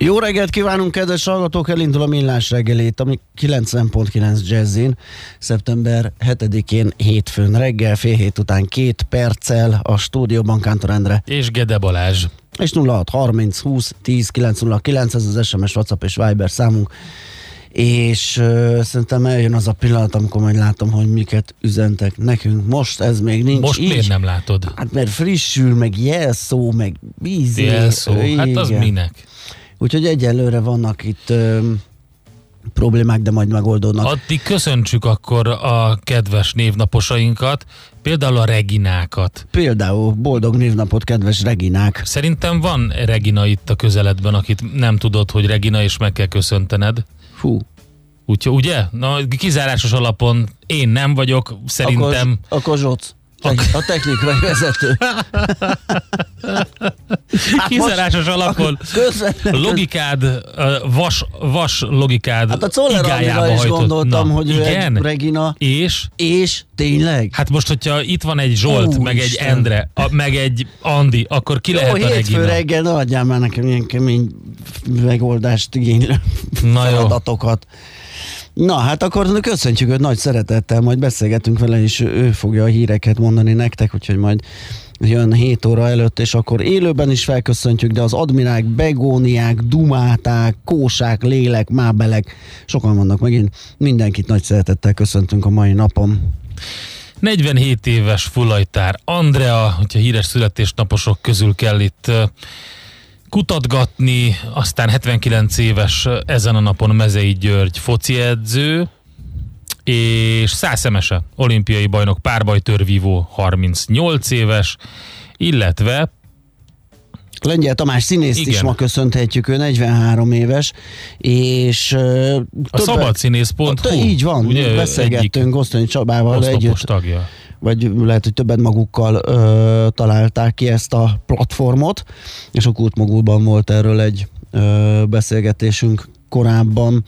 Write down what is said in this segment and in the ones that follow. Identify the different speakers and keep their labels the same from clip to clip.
Speaker 1: Jó reggelt kívánunk, kedves hallgatók! Elindul a millás reggelét, ami 90.9 Jazzin, szeptember 7-én hétfőn reggel, fél hét után két perccel a stúdióban Kántor Endre.
Speaker 2: És Gede Balázs.
Speaker 1: És 06 30 20 10 909, ez az SMS, WhatsApp és Viber számunk. És uh, szerintem eljön az a pillanat, amikor majd látom, hogy miket üzentek nekünk. Most ez még nincs
Speaker 2: Most
Speaker 1: így.
Speaker 2: miért nem látod?
Speaker 1: Hát mert frissül, meg jelszó, meg vízé.
Speaker 2: Jelszó, hát az minek?
Speaker 1: Úgyhogy egyelőre vannak itt ö, problémák, de majd megoldódnak.
Speaker 2: Addig köszöntsük akkor a kedves névnaposainkat, például a Reginákat.
Speaker 1: Például boldog névnapot, kedves Reginák.
Speaker 2: Szerintem van Regina itt a közeledben, akit nem tudod, hogy Regina, és meg kell köszöntened.
Speaker 1: Fú.
Speaker 2: Úgyhogy, ugye? Na, kizárásos alapon én nem vagyok, szerintem...
Speaker 1: Akkor, akkor Zsoc. A technikai vezető.
Speaker 2: Kizárásos alapon
Speaker 1: Hát Közvetlen,
Speaker 2: logikád, vas, vas logikád
Speaker 1: Hát a Czoller is gondoltam,
Speaker 2: Na,
Speaker 1: hogy
Speaker 2: igen?
Speaker 1: egy Regina.
Speaker 2: És?
Speaker 1: És tényleg?
Speaker 2: Hát most, hogyha itt van egy Zsolt,
Speaker 1: Ó,
Speaker 2: meg egy
Speaker 1: Isten.
Speaker 2: Endre, a, meg egy Andi, akkor ki
Speaker 1: Jó,
Speaker 2: lehet a
Speaker 1: hétfő
Speaker 2: Regina?
Speaker 1: reggel ne adjál már nekem ilyen kemény megoldást igénylő
Speaker 2: Na jó.
Speaker 1: Na, hát akkor köszöntjük őt nagy szeretettel, majd beszélgetünk vele, és ő fogja a híreket mondani nektek, úgyhogy majd jön 7 óra előtt, és akkor élőben is felköszöntjük, de az admirák, begóniák, dumáták, kósák, lélek, mábelek, sokan vannak megint. Mindenkit nagy szeretettel köszöntünk a mai napon.
Speaker 2: 47 éves fulajtár Andrea, hogyha híres születésnaposok közül kell itt kutatgatni, aztán 79 éves ezen a napon Mezei György foci edző, és Szász Emese, olimpiai bajnok párbajtörvívó 38 éves, illetve
Speaker 1: Lengyel Tamás színészt
Speaker 2: Igen.
Speaker 1: is ma köszönhetjük, ő 43 éves, és ö,
Speaker 2: a szabadszínész.hu.
Speaker 1: Így van,
Speaker 2: ugye,
Speaker 1: beszélgettünk Gosztonyi Csabával együtt,
Speaker 2: tagja.
Speaker 1: Vagy lehet, hogy többet magukkal ö, találták ki ezt a platformot, és a Kultmogulban volt erről egy ö, beszélgetésünk korábban.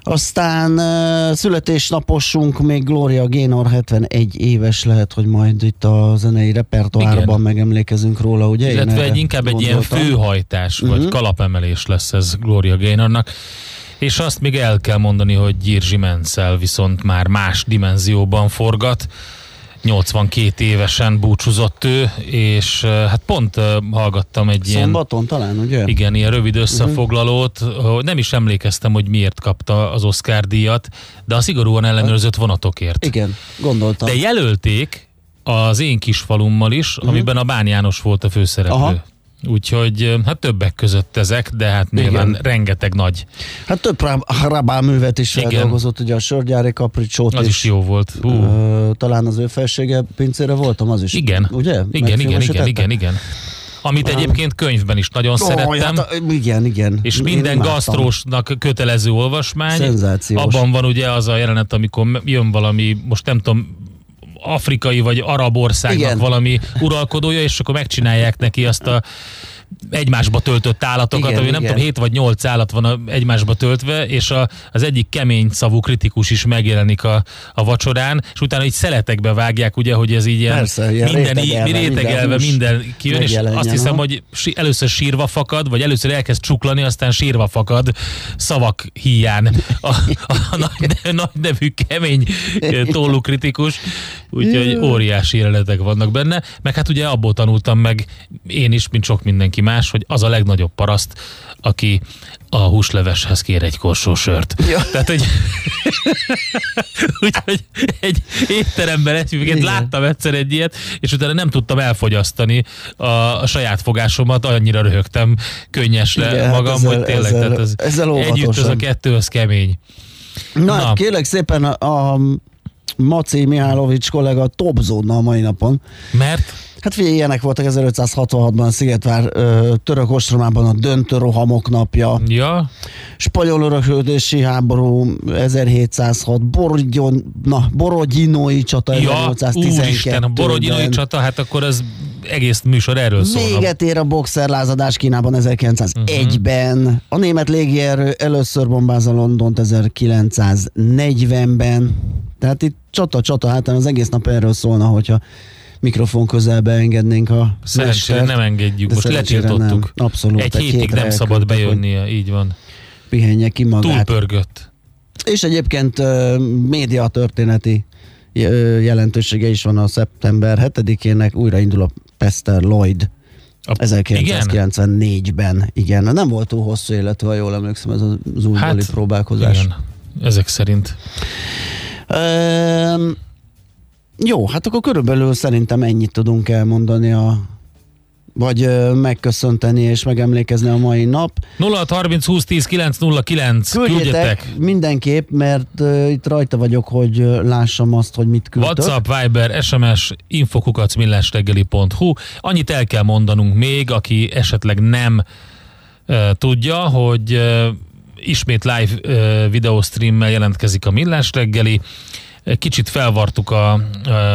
Speaker 1: Aztán ö, születésnaposunk még Gloria Gaynor 71 éves lehet, hogy majd itt a zenei repertoárban
Speaker 2: Igen.
Speaker 1: megemlékezünk róla, ugye?
Speaker 2: Illetve egy, inkább egy ilyen
Speaker 1: gondoltam.
Speaker 2: főhajtás, vagy
Speaker 1: Mhm.
Speaker 2: kalapemelés lesz ez Gloria Gaynornak. És azt még el kell mondani, hogy Gyirgyi Menzel viszont már más dimenzióban forgat. 82 évesen búcsúzott ő, és hát pont hallgattam egy ilyen
Speaker 1: Szombaton talán, ugye?
Speaker 2: igen, ilyen rövid összefoglalót. Uh-huh. Nem is emlékeztem, hogy miért kapta az Oscar díjat, de a szigorúan ellenőrzött vonatokért.
Speaker 1: Igen, gondoltam.
Speaker 2: De jelölték az én kis falummal is, uh-huh. amiben a Bán János volt a főszereplő.
Speaker 1: Aha.
Speaker 2: Úgyhogy hát többek között ezek, de hát nyilván
Speaker 1: Igen.
Speaker 2: rengeteg nagy.
Speaker 1: Hát több rá- Rabá művet is
Speaker 2: Igen.
Speaker 1: feldolgozott, ugye a Sörgyári Kapricsót
Speaker 2: Az is jó volt. Hú.
Speaker 1: Ö, talán az ő felsége pincére voltam, az is.
Speaker 2: Igen.
Speaker 1: Ugye?
Speaker 2: Igen, igen, igen, igen, igen. Amit egyébként könyvben is nagyon
Speaker 1: Ó,
Speaker 2: szerettem.
Speaker 1: hát, igen, igen.
Speaker 2: És minden gasztrósnak kötelező olvasmány.
Speaker 1: Szenzációs.
Speaker 2: Abban van ugye az a jelenet, amikor jön valami, most nem tudom, afrikai vagy arab országnak
Speaker 1: Igen.
Speaker 2: valami uralkodója, és akkor megcsinálják neki azt a egymásba töltött állatokat,
Speaker 1: Igen,
Speaker 2: ami nem
Speaker 1: igen.
Speaker 2: tudom, 7 vagy 8 állat van egymásba töltve, és a, az egyik kemény szavú kritikus is megjelenik a, a vacsorán, és utána így szeletekbe vágják, ugye, hogy ez így ilyen
Speaker 1: Persze, ilyen
Speaker 2: minden,
Speaker 1: rétegelve,
Speaker 2: rétegelve, rétegelve
Speaker 1: minden
Speaker 2: minden kijön, és azt hiszem, hogy először sírva fakad, vagy először elkezd csuklani, aztán sírva fakad szavak híján. A, a nagy, nagy nevű kemény tollú kritikus, úgyhogy óriási jelenetek vannak benne, meg hát ugye abból tanultam meg én is, mint sok mindenki más, hogy az a legnagyobb paraszt, aki a húsleveshez kér egy korsó sört.
Speaker 1: Ja.
Speaker 2: Tehát, hogy úgyhogy egy étteremben
Speaker 1: Igen.
Speaker 2: láttam egyszer egy ilyet, és utána nem tudtam elfogyasztani a, a saját fogásomat, annyira röhögtem könnyesre
Speaker 1: Igen, hát
Speaker 2: magam,
Speaker 1: ezzel-
Speaker 2: hogy tényleg,
Speaker 1: ezzel-
Speaker 2: tehát ez
Speaker 1: ezzel
Speaker 2: együtt ez a kettő, az kemény.
Speaker 1: Na,
Speaker 2: Na.
Speaker 1: hát kérlek szépen a, a Maci Mihálovics kollega topzódna a mai napon.
Speaker 2: Mert
Speaker 1: Hát figyelj, ilyenek voltak 1566-ban a Szigetvár ö, török ostromában a döntő rohamok napja,
Speaker 2: ja,
Speaker 1: spanyol öröködési háború 1706, Borodjon, na, Borodinói csata
Speaker 2: ja
Speaker 1: 1812
Speaker 2: úristen, a Borodinói csata, hát akkor ez egész műsor erről szól.
Speaker 1: Véget ér a boxerlázadás Kínában 1901-ben. A német légierő először bombázza Londont 1940-ben. Tehát itt csata, csata, hát az egész nap erről szólna, hogyha mikrofon közelbe engednénk a
Speaker 2: Szerencsére
Speaker 1: mestert.
Speaker 2: nem engedjük, most letiltottuk.
Speaker 1: Nem. Abszolút.
Speaker 2: Egy hétig
Speaker 1: hétre
Speaker 2: nem szabad bejönnie, így van.
Speaker 1: Pihenje ki magát.
Speaker 2: Túlpörgött.
Speaker 1: És egyébként média történeti jelentősége is van a szeptember 7-ének, újraindul a Pester Lloyd
Speaker 2: A,
Speaker 1: 1994-ben. Igen, nem volt túl hosszú életű, ha jól emlékszem, ez az újbóli
Speaker 2: Hát,
Speaker 1: próbálkozás.
Speaker 2: Igen, ezek szerint.
Speaker 1: Ehm, jó, hát akkor körülbelül szerintem ennyit tudunk elmondani a vagy megköszönteni és megemlékezni a mai nap.
Speaker 2: 0630 20 10 909
Speaker 1: Küldjetek,
Speaker 2: küldjetek.
Speaker 1: mindenképp, mert uh, itt rajta vagyok, hogy ö, lássam azt, hogy mit küldtök.
Speaker 2: WhatsApp, Viber, SMS, infokukacmillástegeli.hu. Annyit el kell mondanunk még, aki esetleg nem uh, tudja, hogy uh, ismét live uh, videostreammel jelentkezik a Millás reggeli. Kicsit felvartuk a, a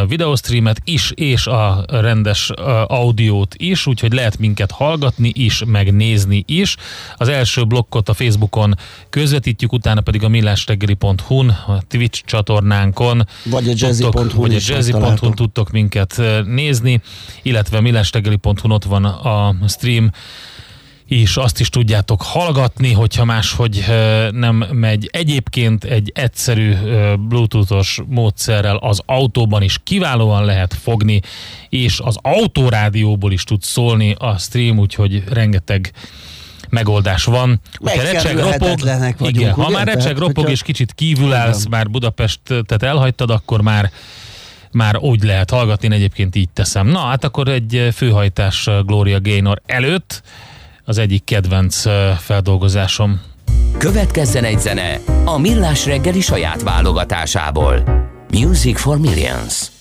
Speaker 2: videostreamet is, és a rendes audiót is, úgyhogy lehet minket hallgatni is, meg nézni is. Az első blokkot a Facebookon közvetítjük, utána pedig a millásreggeli.hu-n, a Twitch csatornánkon
Speaker 1: Vagy a jazzy.hu-n
Speaker 2: vagy a jazzy.hu-n
Speaker 1: megtaláltok.
Speaker 2: tudtok minket eh, nézni, illetve millásreggeli.hu-n ott van a stream is azt is tudjátok hallgatni, hogyha máshogy nem megy. Egyébként egy egyszerű bluetoothos módszerrel az autóban is kiválóan lehet fogni, és az autórádióból is tud szólni a stream, úgyhogy rengeteg megoldás van. Hogyha recseg, ropog,
Speaker 1: vagyunk,
Speaker 2: igen, ha már recseg, ropog,
Speaker 1: hogyha-
Speaker 2: és kicsit kívül állsz, már Budapestet elhagytad, akkor már már úgy lehet hallgatni, én egyébként így teszem. Na, hát akkor egy főhajtás Gloria Gaynor előtt az egyik kedvenc feldolgozásom.
Speaker 3: Következzen egy zene a Millás reggeli saját válogatásából. Music for Millions.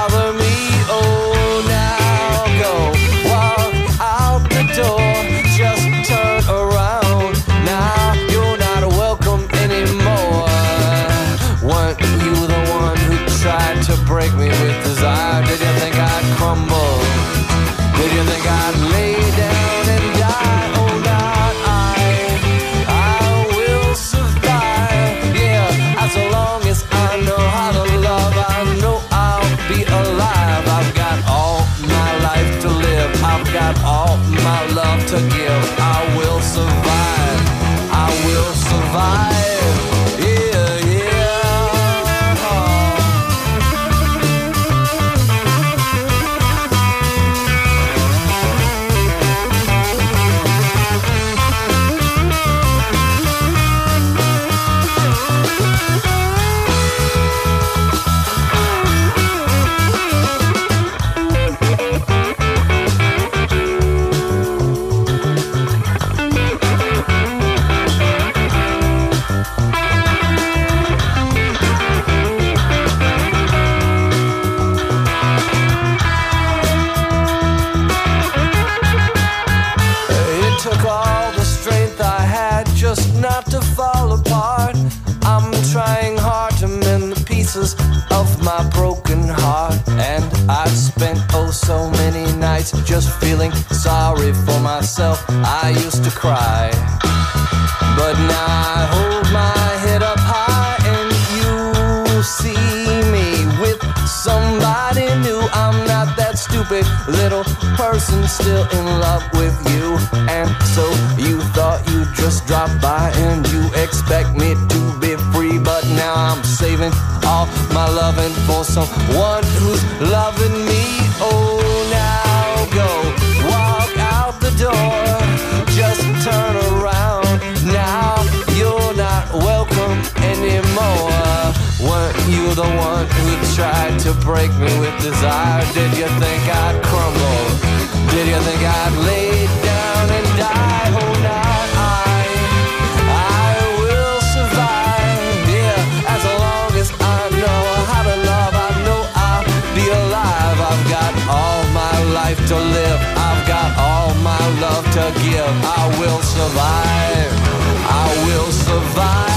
Speaker 4: love with you. And so you thought you'd just drop by and you expect me to be free. But now I'm saving all my loving for someone who's loving me. Oh, now go walk out the door. Just turn around. Now you're not welcome anymore. Weren't you the one who tried to break me with desire? Did you think I'd love to give. I will survive. I will survive.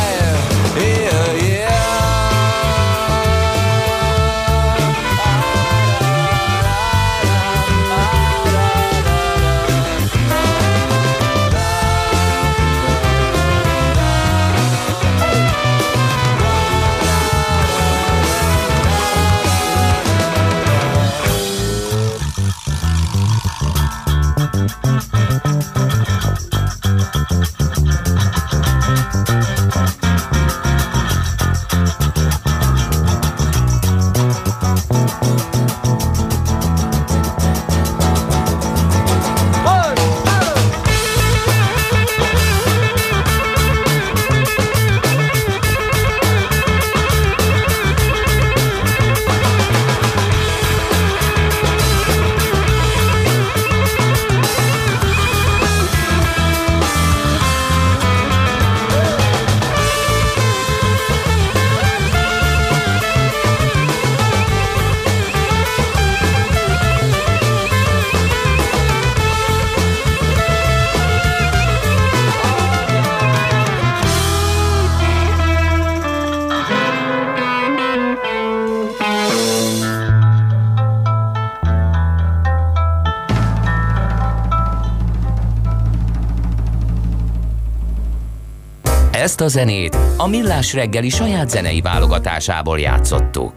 Speaker 3: Ezt a zenét a Millás reggeli saját zenei válogatásából játszottuk.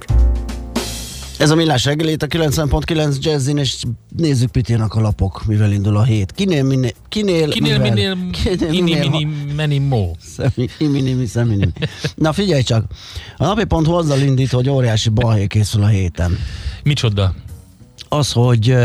Speaker 1: Ez a millás reggelét a 90.9 Jazzin, és nézzük Piténak a lapok, mivel indul a hét. Kinél, minél, kinél,
Speaker 2: Kinél,
Speaker 1: mivel,
Speaker 2: minél,
Speaker 1: kinél,
Speaker 2: inni,
Speaker 1: minél,
Speaker 2: mini, meni.
Speaker 1: Szemi, imini. Na figyelj csak, a napi pont azzal indít, hogy óriási balhé készül a héten.
Speaker 2: Micsoda?
Speaker 1: Az, hogy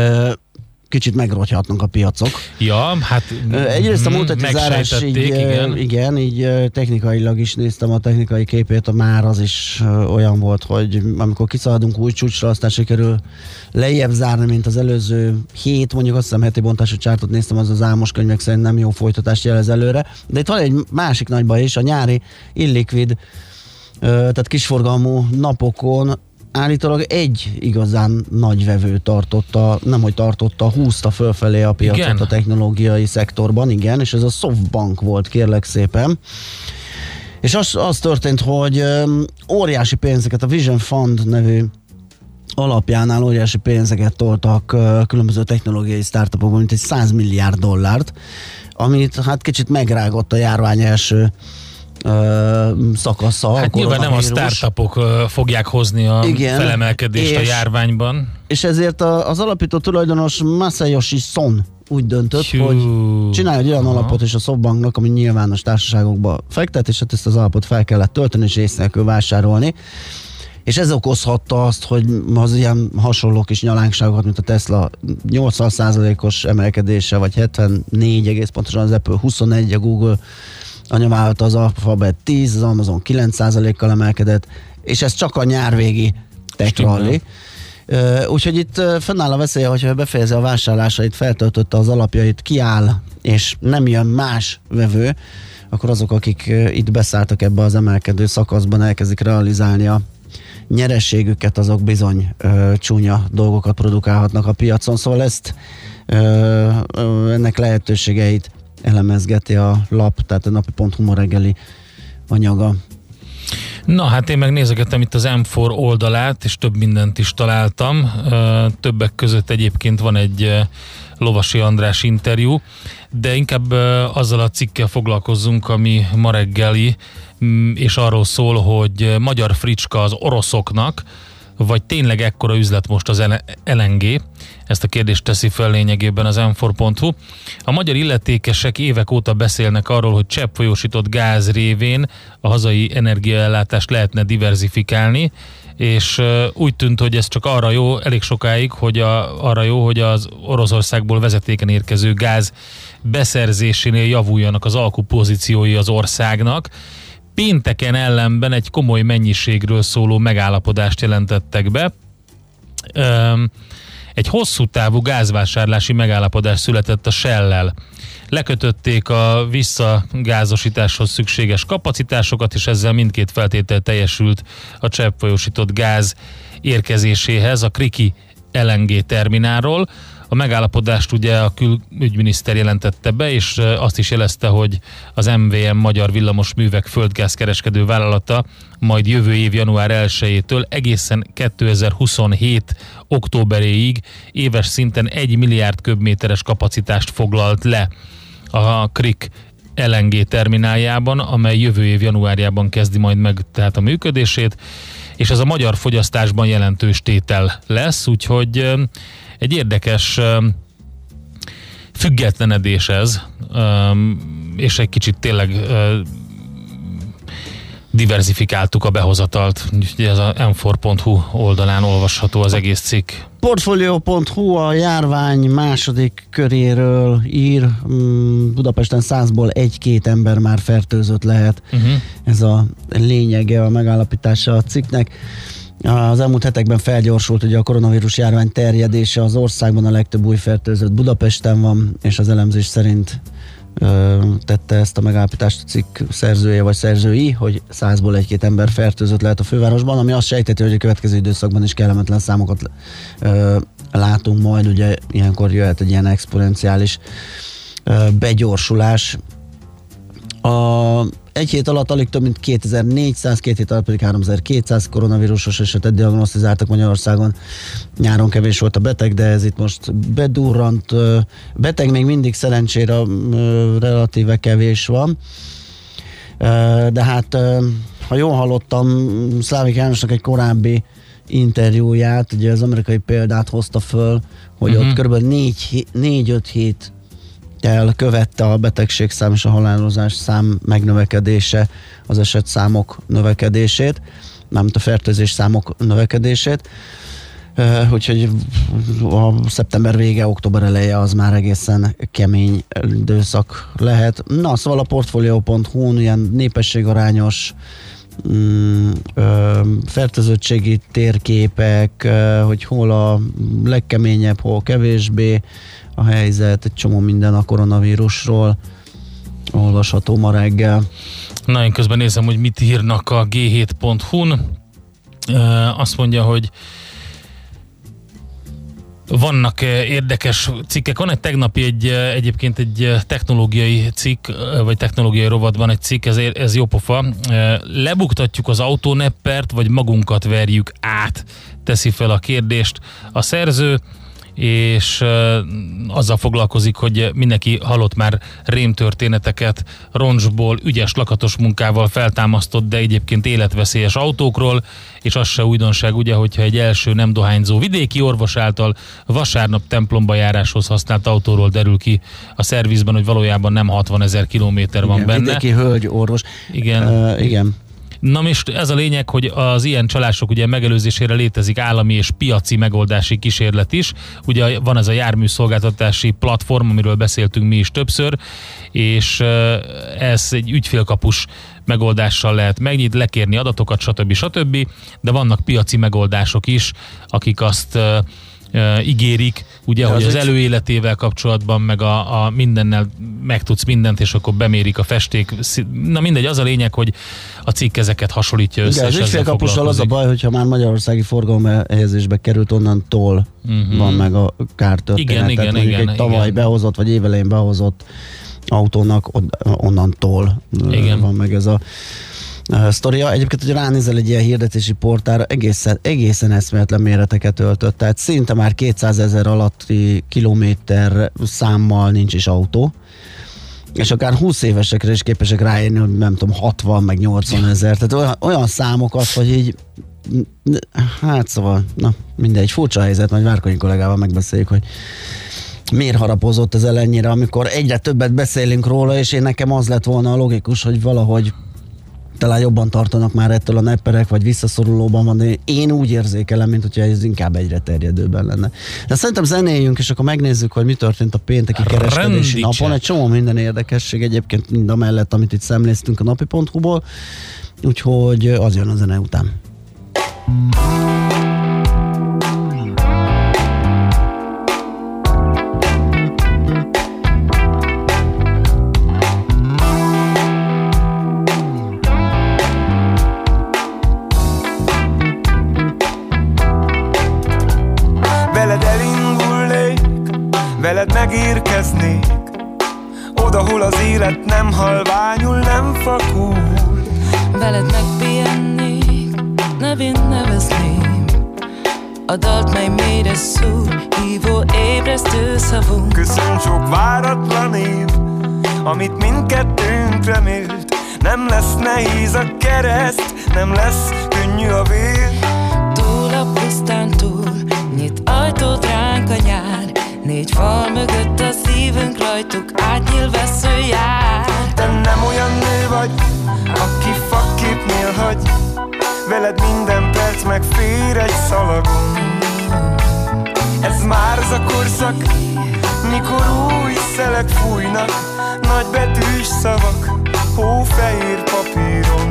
Speaker 1: kicsit megrogyhatnak a piacok.
Speaker 2: Ja, hát
Speaker 1: Egyrészt a múlt heti zárás így, igen.
Speaker 2: igen.
Speaker 1: így technikailag is néztem a technikai képét, a már az is olyan volt, hogy amikor kiszaladunk új csúcsra, aztán sikerül lejjebb zárni, mint az előző hét, mondjuk azt hiszem heti bontású csártot néztem, az az álmos könyvek szerint nem jó folytatást jelez előre. De itt van egy másik nagy baj is, a nyári illikvid, tehát kisforgalmú napokon állítólag egy igazán nagy vevő tartotta, nem hogy tartotta, húzta fölfelé a piacot
Speaker 2: Igen?
Speaker 1: a technológiai szektorban, igen, és ez a Softbank volt, kérlek szépen. És az, az történt, hogy óriási pénzeket, a Vision Fund nevű alapjánál óriási pénzeket toltak különböző technológiai startupokban, mint egy 100 milliárd dollárt, amit hát kicsit megrágott a járvány első ö, szakasza.
Speaker 2: Hát nyilván nem a startupok fogják hozni a
Speaker 1: Igen,
Speaker 2: felemelkedést a járványban.
Speaker 1: És ezért a, az alapító tulajdonos Masayoshi Son úgy döntött,
Speaker 2: Hű.
Speaker 1: hogy csinálj egy olyan
Speaker 2: Aha.
Speaker 1: alapot is a Softbanknak, ami nyilvános társaságokba fektet, és hát ezt az alapot fel kellett tölteni, és észre kell vásárolni. És ez okozhatta azt, hogy az ilyen hasonló kis nyalánkságokat, mint a Tesla 80%-os emelkedése, vagy 74 egész pontosan az Apple 21, a Google anyavállalata az Alphabet 10, az Amazon 9%-kal emelkedett, és ez csak a nyárvégi tech rally. Úgyhogy itt fennáll a veszélye, hogyha befejezi a vásárlásait, feltöltötte az alapjait, kiáll, és nem jön más vevő, akkor azok, akik itt beszálltak ebbe az emelkedő szakaszban, elkezdik realizálni a nyerességüket, azok bizony ö, csúnya dolgokat produkálhatnak a piacon. Szóval ezt ö, ö, ennek lehetőségeit elemezgeti a lap, tehát a napi.hu ma reggeli anyaga.
Speaker 2: Na hát én megnézegettem itt az M4 oldalát, és több mindent is találtam. Többek között egyébként van egy Lovasi András interjú, de inkább azzal a cikkel foglalkozzunk, ami ma reggeli, és arról szól, hogy magyar fricska az oroszoknak, vagy tényleg ekkora üzlet most az LNG? Ezt a kérdést teszi fel lényegében az m A magyar illetékesek évek óta beszélnek arról, hogy cseppfolyósított gáz révén a hazai energiaellátást lehetne diversifikálni, és úgy tűnt, hogy ez csak arra jó, elég sokáig, hogy a, arra jó, hogy az Oroszországból vezetéken érkező gáz beszerzésénél javuljanak az alkupozíciói az országnak, Pénteken ellenben egy komoly mennyiségről szóló megállapodást jelentettek be. Egy hosszú távú gázvásárlási megállapodás született a Shell-lel. Lekötötték a visszagázosításhoz szükséges kapacitásokat, és ezzel mindkét feltétel teljesült a cseppfolyósított gáz érkezéséhez a Kriki LNG terminálról. A megállapodást ugye a külügyminiszter jelentette be, és azt is jelezte, hogy az MVM Magyar Villamos Művek földgázkereskedő vállalata majd jövő év január 1-től egészen 2027 októberéig éves szinten 1 milliárd köbméteres kapacitást foglalt le a KRIK LNG termináljában, amely jövő év januárjában kezdi majd meg tehát a működését, és ez a magyar fogyasztásban jelentős tétel lesz, úgyhogy egy érdekes függetlenedés ez, és egy kicsit tényleg diversifikáltuk a behozatalt. Ugye ez a m4.hu oldalán olvasható az egész cikk.
Speaker 1: Portfolio.hu a járvány második köréről ír. Mm, Budapesten százból egy-két ember már fertőzött lehet. Uh-huh. Ez a lényege, a megállapítása a cikknek. Az elmúlt hetekben felgyorsult ugye a koronavírus járvány terjedése az országban, a legtöbb új fertőzött Budapesten van, és az elemzés szerint ö, tette ezt a megállapítást a cikk szerzője vagy szerzői, hogy százból egy-két ember fertőzött lehet a fővárosban, ami azt sejteti, hogy a következő időszakban is kellemetlen számokat ö, látunk majd, ugye ilyenkor jöhet egy ilyen exponenciális begyorsulás. A egy hét alatt alig több mint 2400, két hét alatt pedig 3200 koronavírusos esetet diagnosztizáltak Magyarországon. Nyáron kevés volt a beteg, de ez itt most bedurrant. Beteg még mindig szerencsére relatíve kevés van. De hát, ha jól hallottam, Szlávik Jánosnak egy korábbi interjúját, ugye az amerikai példát hozta föl, hogy uh-huh. ott kb. 4-5 hét el követte a betegségszám és a halálozás szám megnövekedése, az eset számok növekedését, nem a fertőzés számok növekedését. Úgyhogy a szeptember vége, október eleje az már egészen kemény időszak lehet. Na, szóval a portfolio.hu ilyen népességarányos mm, ö, fertőzöttségi térképek, ö, hogy hol a legkeményebb, hol kevésbé, a helyzet, egy csomó minden a koronavírusról olvasható ma reggel.
Speaker 2: Na, én közben nézem, hogy mit írnak a g7.hu-n. Azt mondja, hogy vannak érdekes cikkek. Van egy tegnapi egy, egyébként egy technológiai cikk, vagy technológiai rovatban egy cikk, ez, ez jó pofa. Lebuktatjuk az autóneppert, vagy magunkat verjük át, teszi fel a kérdést a szerző és azzal foglalkozik, hogy mindenki hallott már rémtörténeteket roncsból, ügyes lakatos munkával feltámasztott, de egyébként életveszélyes autókról, és az se újdonság, ugye, hogyha egy első nem dohányzó vidéki orvos által vasárnap templomba járáshoz használt autóról derül ki a szervizben, hogy valójában nem 60 ezer kilométer van
Speaker 1: igen,
Speaker 2: benne.
Speaker 1: Vidéki hölgy orvos.
Speaker 2: Igen.
Speaker 1: Uh, igen.
Speaker 2: Na most ez a lényeg, hogy az ilyen csalások ugye megelőzésére létezik állami és piaci megoldási kísérlet is. Ugye van ez a járműszolgáltatási platform, amiről beszéltünk mi is többször, és ez egy ügyfélkapus megoldással lehet megnyit, lekérni adatokat, stb. stb. De vannak piaci megoldások is, akik azt uh, ígérik, ugye, De hogy az, az előéletével kapcsolatban, meg a, a mindennel megtudsz mindent, és akkor bemérik a festék. Na mindegy, az a lényeg, hogy a cikk ezeket hasonlítja össze.
Speaker 1: Igen, az ügyfélkapussal az a baj, hogyha már magyarországi forgalom helyezésbe került, onnantól uh-huh. van meg a kártörténet.
Speaker 2: Igen, igen,
Speaker 1: Tehát
Speaker 2: igen,
Speaker 1: egy tavaly
Speaker 2: igen.
Speaker 1: behozott, vagy évelején behozott autónak onnantól igen. van meg ez a uh, sztoria. Egyébként, hogy ránézel egy ilyen hirdetési portára, egészen, egészen eszméletlen méreteket öltött. Tehát szinte már 200 ezer alatti kilométer számmal nincs is autó és akár 20 évesekre is képesek ráérni, hogy nem tudom, 60 meg 80 ezer. Tehát olyan, olyan számokat, hogy így hát szóval, na mindegy, furcsa helyzet, majd Várkonyi kollégával megbeszéljük, hogy miért harapozott ez ennyire, amikor egyre többet beszélünk róla, és én nekem az lett volna a logikus, hogy valahogy talán jobban tartanak már ettől a nepperek, vagy visszaszorulóban van, de én úgy érzékelem, mint hogyha ez inkább egyre terjedőben lenne. De szerintem zenéljünk, és akkor megnézzük, hogy mi történt a pénteki kereskedési napon. Egy csomó minden érdekesség egyébként mind a mellett, amit itt szemléztünk a napi.hu-ból, úgyhogy az jön a zene után.
Speaker 5: Veled megérkeznék. Oda, hol az élet nem halványul, nem fakul.
Speaker 6: Veled megpihennék, nevén nevezném. A dalt, mely mélyre szúr, hívó ébresztő szavunk.
Speaker 5: Köszön sok váratlan év, amit mindkettőnk remélt. Nem lesz nehéz a kereszt, nem lesz könnyű a vér.
Speaker 6: Túl a pusztán túl, nyit ajtót ránk a nyár Négy fal mögött a szívünk rajtuk átnyíl vesző jár.
Speaker 5: Te nem olyan nő vagy, aki fakképnél hagy Veled minden perc megfér egy szalagon Ez már az a korszak, mikor új szelek fújnak Nagy betűs szavak, hófehér papíron.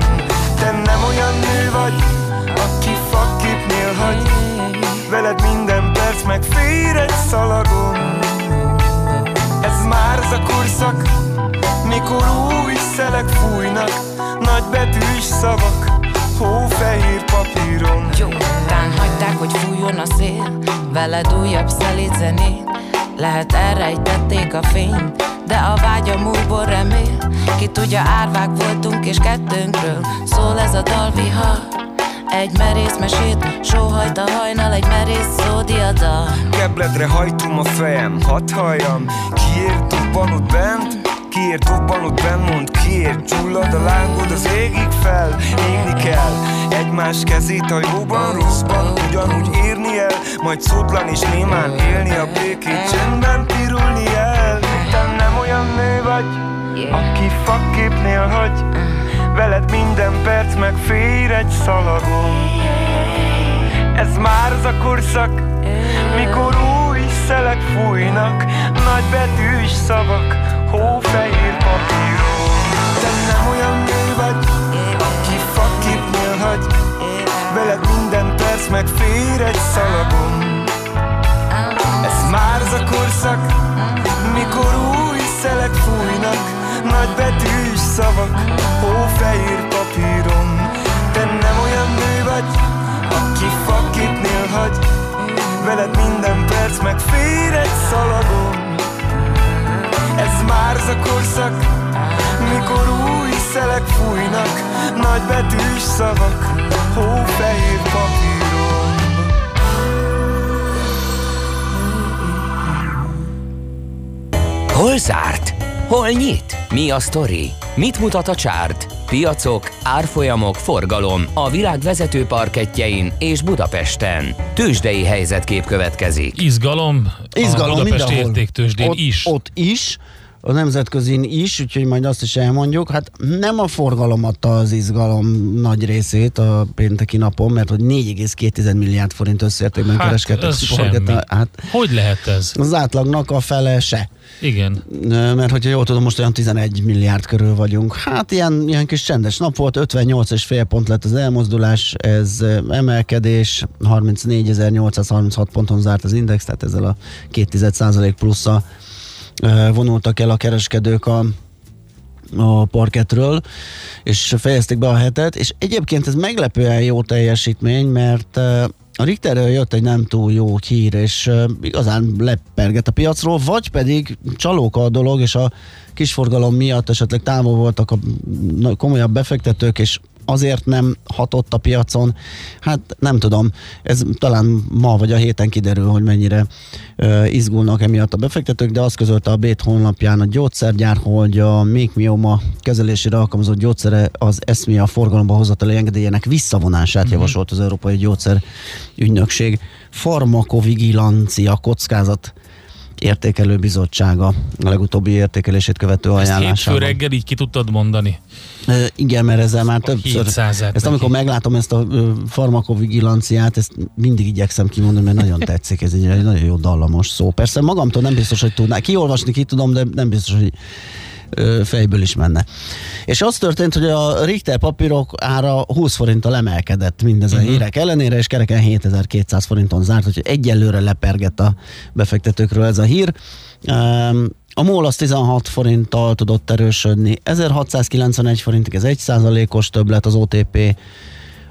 Speaker 5: Te nem olyan nő vagy, aki fakképnél hagy Veled minden perc megfér egy szalagon. Ez már az a korszak, mikor új szelek fújnak. Nagy betűs szavak, hófehér papíron.
Speaker 6: Jó, tán hagyták, hogy fújjon a szél Veled újabb szelíd zenét. Lehet elrejtették a fényt de a vágyam újból remél. Ki tudja, árvák voltunk és kettőnkről Szól ez a dalvihar egy merész mesét, sóhajt a hajnal, egy merész szódiada
Speaker 5: Kebledre hajtom a fejem, hadd halljam. Kiért dobban ott bent? Kiért dobban ott bent, mond kiért Gyullad a lángod az égig fel, égni kell Egymás kezét a jóban, rosszban Ugyanúgy érni el, majd szótlan és némán élni A békét csendben pirulni el. Te nem olyan nő vagy, aki fakképnél hagy Veled minden perc megfér egy szalagon. Ez már az a korszak, mikor új szelek fújnak. Nagy betűs szavak, hófehér papíron. Te nem olyan nő vagy, aki faképnél hagy Veled minden perc megfér egy szalagon. Ez már az a korszak, mikor új szelek fújnak nagy betűs szavak, hófehér papíron. Te nem olyan nő vagy, aki fakitnél hagy Veled minden perc megfér egy szalagon Ez már a korszak, mikor új szelek fújnak Nagy betűs szavak, hófehér papíron.
Speaker 3: Hol zárt? Hol nyit? Mi a sztori? Mit mutat a csárt? Piacok, árfolyamok, forgalom a világ vezető parketjein és Budapesten. Tősdei helyzetkép következik.
Speaker 2: Izgalom,
Speaker 1: Izgalom
Speaker 2: a Budapest
Speaker 1: mindenhol.
Speaker 2: értéktősdén
Speaker 1: ott,
Speaker 2: is.
Speaker 1: Ott is, a nemzetközin is, úgyhogy majd azt is elmondjuk. Hát nem a forgalom adta az izgalom nagy részét a pénteki napon, mert hogy 4,2 milliárd forint összértékben
Speaker 2: Hát,
Speaker 1: kereskedtek
Speaker 2: semmi.
Speaker 1: Hát
Speaker 2: Hogy lehet ez?
Speaker 1: az átlagnak a fele se.
Speaker 2: Igen.
Speaker 1: Mert hogyha jól tudom, most olyan 11 milliárd körül vagyunk. Hát ilyen, ilyen kis csendes nap volt, 58 és fél pont lett az elmozdulás, ez emelkedés, 34.836 ponton zárt az index, tehát ezzel a 2 plusszal eh, vonultak el a kereskedők a a parketről, és fejezték be a hetet, és egyébként ez meglepően jó teljesítmény, mert a Richterről jött egy nem túl jó hír, és igazán leperget a piacról, vagy pedig csalóka a dolog, és a kisforgalom miatt esetleg távol voltak a komolyabb befektetők, és azért nem hatott a piacon. Hát nem tudom, ez talán ma vagy a héten kiderül, hogy mennyire uh, izgulnak emiatt a befektetők, de azt közölte a Bét honlapján a gyógyszergyár, hogy a mékmioma kezelésére alkalmazott gyógyszere az eszmia forgalomba hozatali engedélyének visszavonását mm-hmm. javasolt az Európai Gyógyszer Ügynökség. Farmakovigilancia kockázat értékelő bizottsága a legutóbbi értékelését követő ajánlásában. Ezt
Speaker 2: hétfő reggel így ki tudtad mondani?
Speaker 1: E, igen, mert ezzel már többször. Ezt amikor meglátom ezt a farmakovigilanciát, ezt mindig igyekszem kimondani, mert nagyon tetszik, ez egy nagyon jó dallamos szó. Persze magamtól nem biztos, hogy tudná. Kiolvasni ki tudom, de nem biztos, hogy fejből is menne. És az történt, hogy a Richter papírok ára 20 forinttal emelkedett mindezen uh-huh. hírek ellenére, és kereken 7200 forinton zárt, úgyhogy egyelőre lepergett a befektetőkről ez a hír. A MOL az 16 forinttal tudott erősödni, 1691 forintig, ez 1 százalékos többlet, az OTP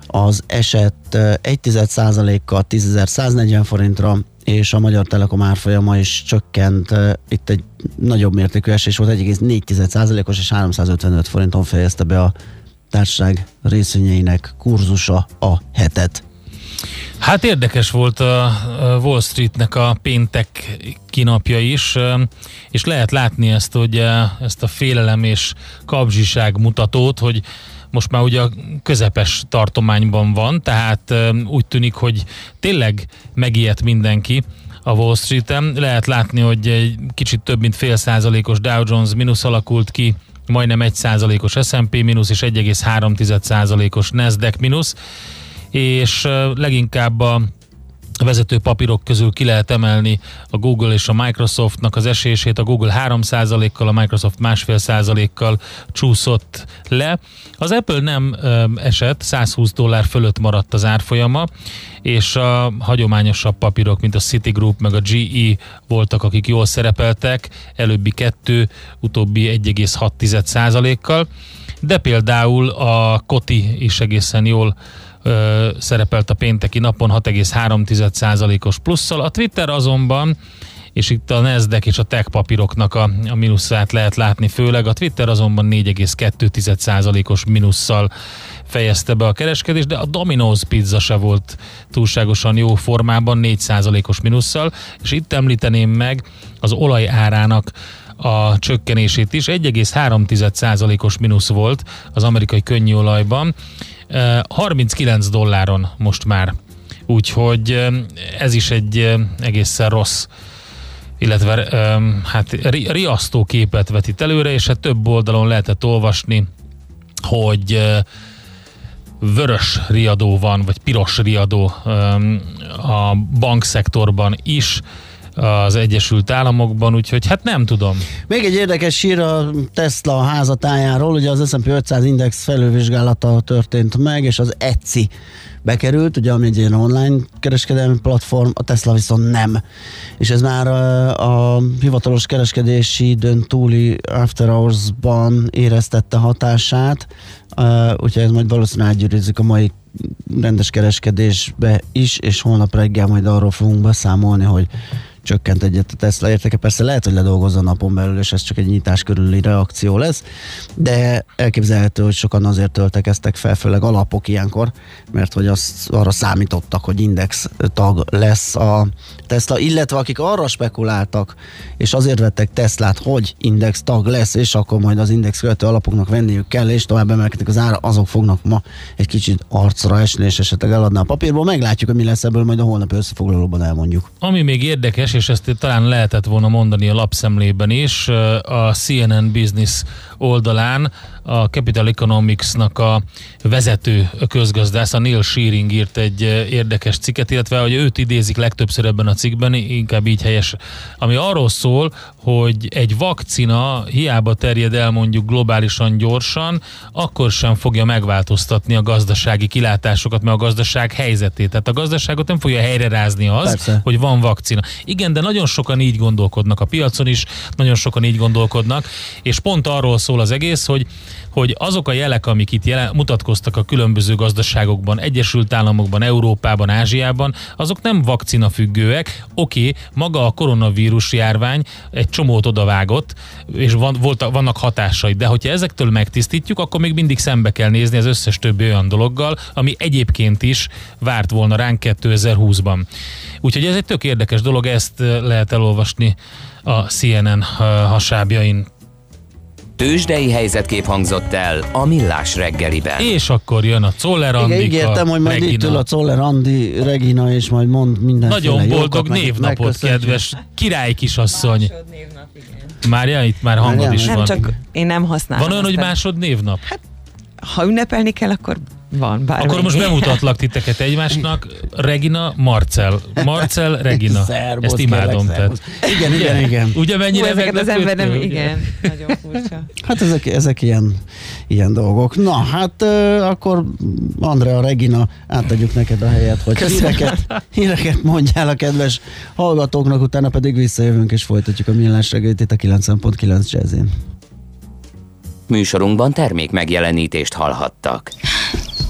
Speaker 1: az esett 1% kal 10.140 forintra, és a Magyar Telekom árfolyama is csökkent. Itt egy nagyobb mértékű esés volt, 1,4%-os és 355 forinton fejezte be a társaság részvényeinek kurzusa a hetet.
Speaker 2: Hát érdekes volt a Wall Streetnek a péntek kinapja is, és lehet látni ezt, hogy ezt a félelem és kapzsiság mutatót, hogy most már ugye a közepes tartományban van, tehát úgy tűnik, hogy tényleg megijedt mindenki a Wall Street-en. Lehet látni, hogy egy kicsit több mint fél százalékos Dow Jones mínusz alakult ki, majdnem egy százalékos S&P mínusz és 1,3 százalékos Nasdaq mínusz, és leginkább a vezető papírok közül ki lehet emelni a Google és a Microsoftnak az esését. A Google 3%-kal, a Microsoft másfél százalékkal csúszott le. Az Apple nem ö, esett, 120 dollár fölött maradt az árfolyama, és a hagyományosabb papírok, mint a Citigroup meg a GE voltak, akik jól szerepeltek, előbbi kettő, utóbbi 1,6 százalékkal, de például a Koti is egészen jól ö, szerepelt a pénteki napon 6,3%-os plusszal. A Twitter azonban és itt a Nasdaq és a tech papíroknak a, a mínuszát lehet látni főleg. A Twitter azonban 4,2%-os mínusszal fejezte be a kereskedést, de a Domino's pizza se volt túlságosan jó formában, 4%-os mínusszal, és itt említeném meg az olaj árának a csökkenését is. 1,3%-os mínusz volt az amerikai könnyűolajban, 39 dolláron most már. Úgyhogy ez is egy egészen rossz illetve hát riasztó képet vetít előre, és hát több oldalon lehetett olvasni, hogy vörös riadó van, vagy piros riadó a bankszektorban is, az Egyesült Államokban, úgyhogy hát nem tudom.
Speaker 1: Még egy érdekes hír a Tesla házatájáról, ugye az S&P 500 index felülvizsgálata történt meg, és az Etsy bekerült, ugye ami egy ilyen online kereskedelmi platform, a Tesla viszont nem. És ez már a, a hivatalos kereskedési időn túli After Hours-ban éreztette hatását, uh, úgyhogy ez majd valószínűleg átgyűrűzik a mai rendes kereskedésbe is, és holnap reggel majd arról fogunk beszámolni, hogy csökkent egyet a Tesla értéke. Persze lehet, hogy ledolgozza a napon belül, és ez csak egy nyitás körüli reakció lesz, de elképzelhető, hogy sokan azért töltekeztek fel, főleg alapok ilyenkor, mert hogy azt arra számítottak, hogy index tag lesz a Tesla, illetve akik arra spekuláltak, és azért vettek Teslát, hogy index tag lesz, és akkor majd az index követő alapoknak venniük kell, és tovább emelkedik az ára, azok fognak ma egy kicsit arcra esni, és esetleg eladni a papírból. Meglátjuk, hogy mi lesz ebből, majd a holnap összefoglalóban elmondjuk.
Speaker 2: Ami még érdekes, és ezt talán lehetett volna mondani a lapszemlében is, a CNN Business oldalán a Capital Economics-nak a vezető közgazdász, a Neil Shearing írt egy érdekes cikket, illetve hogy őt idézik legtöbbször ebben a cikkben, inkább így helyes, ami arról szól, hogy egy vakcina hiába terjed el mondjuk globálisan gyorsan, akkor sem fogja megváltoztatni a gazdasági kilátásokat, mert a gazdaság helyzetét. Tehát a gazdaságot nem fogja helyrerázni az, Persze. hogy van vakcina. Igen, de nagyon sokan így gondolkodnak a piacon is, nagyon sokan így gondolkodnak, és pont arról szól az egész, hogy hogy azok a jelek, amik itt jelen, mutatkoztak a különböző gazdaságokban, Egyesült Államokban, Európában, Ázsiában, azok nem vakcina függőek. Oké, okay, maga a koronavírus járvány egy csomót odavágott, és van, volt, vannak hatásai, de hogyha ezektől megtisztítjuk, akkor még mindig szembe kell nézni az összes többi olyan dologgal, ami egyébként is várt volna ránk 2020-ban. Úgyhogy ez egy tök érdekes dolog, ezt lehet elolvasni a CNN hasábjain.
Speaker 3: Tőzsdei helyzetkép hangzott el a Millás reggeliben.
Speaker 2: És akkor jön a Czoller Andika,
Speaker 1: Igen, ígértem, hogy majd
Speaker 2: Regina.
Speaker 1: itt ül a Czoller Andi, Regina, és majd mond minden.
Speaker 2: Nagyon boldog névnapot, kedves király kisasszony. Márja, itt már hangod
Speaker 1: Márja,
Speaker 2: is
Speaker 7: Nem
Speaker 2: van.
Speaker 7: csak én nem használom.
Speaker 2: Van olyan, hogy
Speaker 7: azt a-
Speaker 2: másod névnap?
Speaker 7: Ha ünnepelni kell, akkor van bármennyi.
Speaker 2: Akkor most bemutatlak titeket egymásnak. Regina, Marcel. Marcel, Regina.
Speaker 1: Szerbusz,
Speaker 2: Ezt imádom.
Speaker 1: kérlek,
Speaker 2: Tehát.
Speaker 1: Igen, igen, igen.
Speaker 2: Ugye
Speaker 7: Hú,
Speaker 2: mennyire
Speaker 7: ezeket az ember nem,
Speaker 2: ugye?
Speaker 7: igen, nagyon furcsa.
Speaker 1: Hát ezek, ezek ilyen, ilyen dolgok. Na, hát akkor Andrea Regina, átadjuk neked a helyet, hogy híreket, híreket mondjál a kedves hallgatóknak, utána pedig visszajövünk és folytatjuk a millás reggelit itt a 90.9 jazzin.
Speaker 3: Műsorunkban termék megjelenítést hallhattak.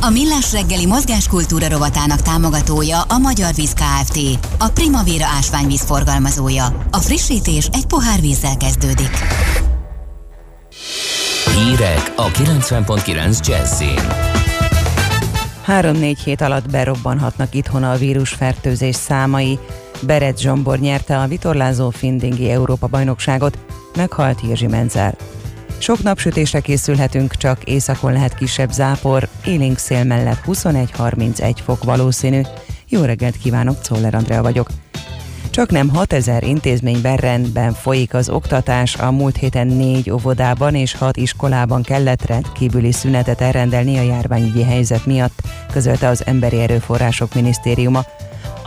Speaker 8: A Millás reggeli mozgáskultúra rovatának támogatója a Magyar Víz Kft. A Primavera ásványvíz forgalmazója. A frissítés egy pohár vízzel kezdődik.
Speaker 3: Hírek a 90.9 Jazzin.
Speaker 7: Három-négy hét alatt berobbanhatnak itthon a vírusfertőzés számai. Berec Zsombor nyerte a vitorlázó Findingi Európa bajnokságot, meghalt Jirzsi Menzel. Sok napsütésre készülhetünk, csak északon lehet kisebb zápor, élénk szél mellett 21-31 fok valószínű. Jó reggelt kívánok, Czoller Andrea vagyok. Csak nem 6000 intézményben rendben folyik az oktatás, a múlt héten négy óvodában és hat iskolában kellett rendkívüli szünetet elrendelni a járványügyi helyzet miatt, közölte az Emberi Erőforrások Minisztériuma.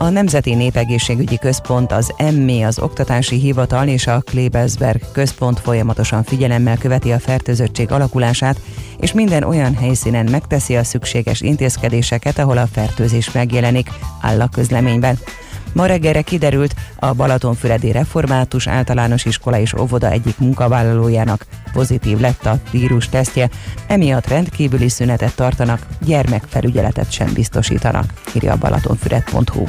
Speaker 7: A Nemzeti Népegészségügyi Központ, az EMMI, az Oktatási Hivatal és a Klebelsberg Központ folyamatosan figyelemmel követi a fertőzöttség alakulását, és minden olyan helyszínen megteszi a szükséges intézkedéseket, ahol a fertőzés megjelenik, áll a közleményben. Ma reggelre kiderült, a Balatonfüredi Református Általános Iskola és Óvoda egyik munkavállalójának pozitív lett a vírus tesztje, emiatt rendkívüli szünetet tartanak, gyermekfelügyeletet sem biztosítanak, írja a balatonfüred.hu.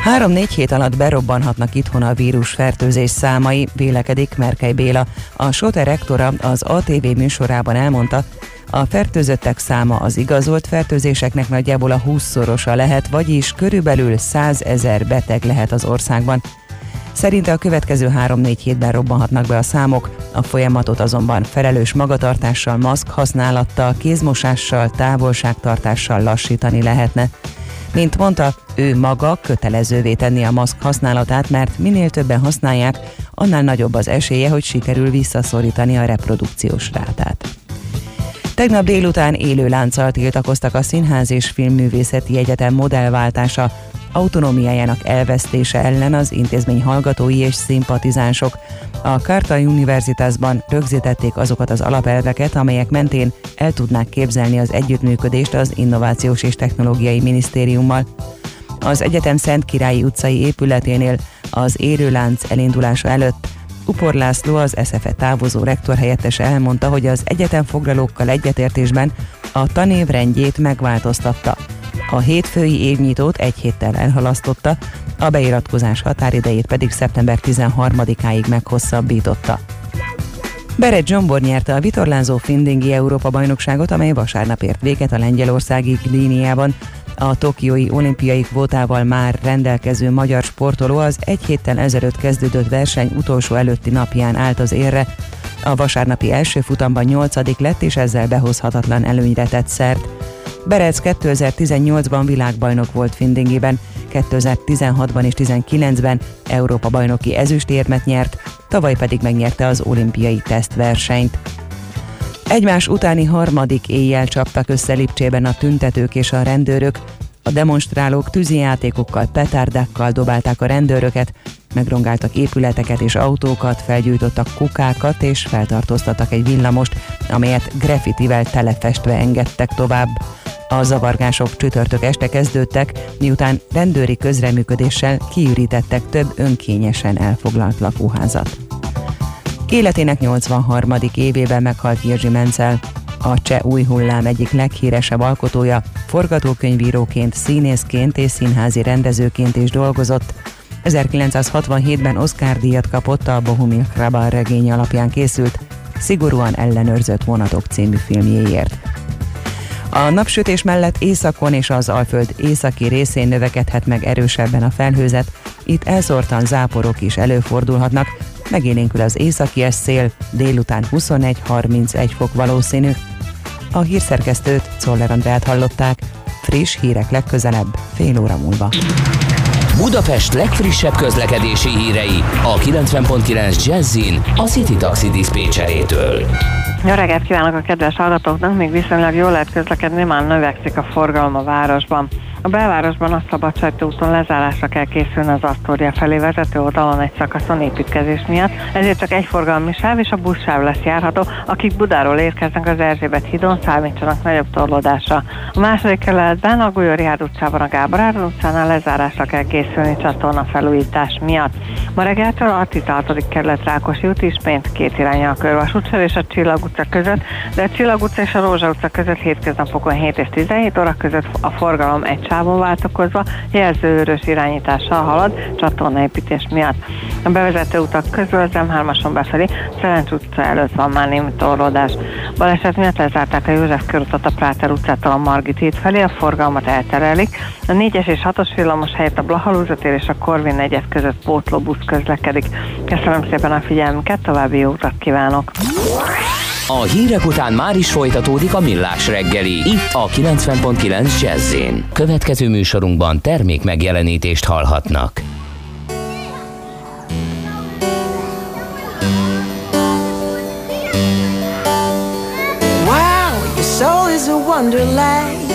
Speaker 7: Három-négy hét alatt berobbanhatnak itthon a vírus fertőzés számai, vélekedik Merkely Béla. A SOTE rektora az ATV műsorában elmondta, a fertőzöttek száma az igazolt fertőzéseknek nagyjából a 20-szorosa lehet, vagyis körülbelül 100 ezer beteg lehet az országban. Szerinte a következő 3-4 hétben robbanhatnak be a számok, a folyamatot azonban felelős magatartással, maszk használattal, kézmosással, távolságtartással lassítani lehetne. Mint mondta, ő maga kötelezővé tenni a maszk használatát, mert minél többen használják, annál nagyobb az esélye, hogy sikerül visszaszorítani a reprodukciós rátát. Tegnap délután élő lánccal tiltakoztak a Színház és Filmművészeti Egyetem modellváltása, autonómiájának elvesztése ellen az intézmény hallgatói és szimpatizánsok. A Carta Universitasban rögzítették azokat az alapelveket, amelyek mentén el tudnák képzelni az együttműködést az Innovációs és Technológiai Minisztériummal. Az egyetem Szent Királyi utcai épületénél az érőlánc elindulása előtt Upor László, az SZFE távozó rektor helyettese elmondta, hogy az egyetem foglalókkal egyetértésben a tanév rendjét megváltoztatta. A hétfői évnyitót egy héttel elhalasztotta, a beiratkozás határidejét pedig szeptember 13-áig meghosszabbította. Beret Zsombor nyerte a vitorlázó Findingi Európa bajnokságot, amely vasárnap ért véget a lengyelországi Glíniában. A tokiói olimpiai kvótával már rendelkező magyar sportoló az egy héttel ezelőtt kezdődött verseny utolsó előtti napján állt az érre. A vasárnapi első futamban nyolcadik lett, és ezzel behozhatatlan előnyre tett szert. Berec 2018-ban világbajnok volt Findingiben, 2016-ban és 19-ben Európa bajnoki ezüstérmet nyert, tavaly pedig megnyerte az olimpiai tesztversenyt. Egymás utáni harmadik éjjel csaptak össze Lipcsében a tüntetők és a rendőrök. A demonstrálók tűzijátékokkal, petárdákkal dobálták a rendőröket, megrongáltak épületeket és autókat, felgyújtottak kukákat és feltartóztattak egy villamost, amelyet graffitivel telefestve engedtek tovább. A zavargások csütörtök este kezdődtek, miután rendőri közreműködéssel kiürítettek több önkényesen elfoglalt lakóházat. Életének 83. évében meghalt Jirzsi Menzel, a cseh új hullám egyik leghíresebb alkotója, forgatókönyvíróként, színészként és színházi rendezőként is dolgozott. 1967-ben Oscar díjat kapott a Bohumil Krabal regény alapján készült, szigorúan ellenőrzött vonatok című filmjéért. A napsütés mellett északon és az Alföld északi részén növekedhet meg erősebben a felhőzet, itt elszórtan záporok is előfordulhatnak, megélénkül az északi szél, délután 21-31 fok valószínű. A hírszerkesztőt, Czoller Andrát hallották, friss hírek legközelebb, fél óra múlva.
Speaker 3: Budapest legfrissebb közlekedési hírei a 90.9 Jazzin a City Taxi Dispécsejétől.
Speaker 9: Jó reggelt kívánok a kedves hallgatóknak, még viszonylag jól lehet közlekedni, már növekszik a forgalom a városban. A belvárosban a Szabadsájtó úton lezárásra kell készülni az Asztória felé vezető oldalon egy szakaszon építkezés miatt, ezért csak egy forgalmi sáv és a buszsáv lesz járható, akik Budáról érkeznek az Erzsébet hídon, számítsanak nagyobb torlódásra. A második kerületben a Gulyori utcában a Gábor Áron utcánál lezárásra kell készülni csatorna felújítás miatt. Ma reggeltől a 16. kerület Rákosi út ismét két irányja a körvasútsor és a Csillag utca között, de a Csillag utca és a Rózsa utca között hétköznapokon 7 és 17 óra között a forgalom egy sávon váltakozva jelzőörös irányítással halad csatornaépítés miatt. A bevezető utak közül az M3-ason befelé Szerencs utca előtt van már némi torlódás. Baleset miatt lezárták a József körutat a Práter utcától a Margit híd felé, a forgalmat elterelik. A 4-es és 6-os villamos helyett a Blahalúzatér és a Korvin 4 között pótlóbusz közlekedik. Köszönöm szépen a figyelmüket, további jó utat kívánok!
Speaker 3: A hírek után már is folytatódik a millás reggeli, itt a 90.9 jazz Következő műsorunkban termék megjelenítést hallhatnak.
Speaker 10: Wow, your soul is a wonderland.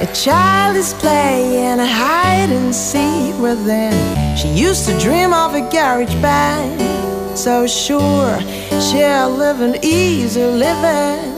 Speaker 10: A child is playing hide and seek within. She used to dream of a garage band, so sure. she'll live an easy living.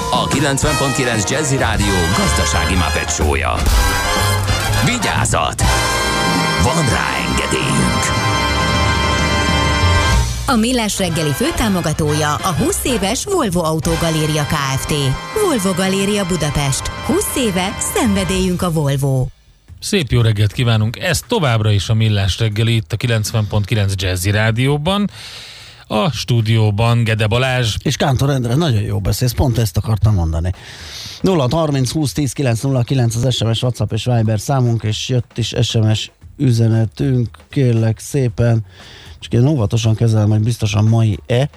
Speaker 3: a 90.9 Jazzy Rádió gazdasági mapetsója. Vigyázat! Van rá engedélyünk!
Speaker 8: A Millás reggeli főtámogatója a 20 éves Volvo Autogaléria Kft. Volvo Galéria Budapest. 20 éve szenvedélyünk a Volvo.
Speaker 2: Szép jó reggelt kívánunk! Ez továbbra is a Millás reggeli itt a 90.9 Jazzy Rádióban. A stúdióban Gede Balázs.
Speaker 1: És Kántor Endre, nagyon jó beszélsz, pont ezt akartam mondani. 0 30 20 10 909 az SMS, WhatsApp és Viber számunk, és jött is SMS üzenetünk, kérlek szépen, csak én óvatosan kezelem, hogy biztosan mai-e.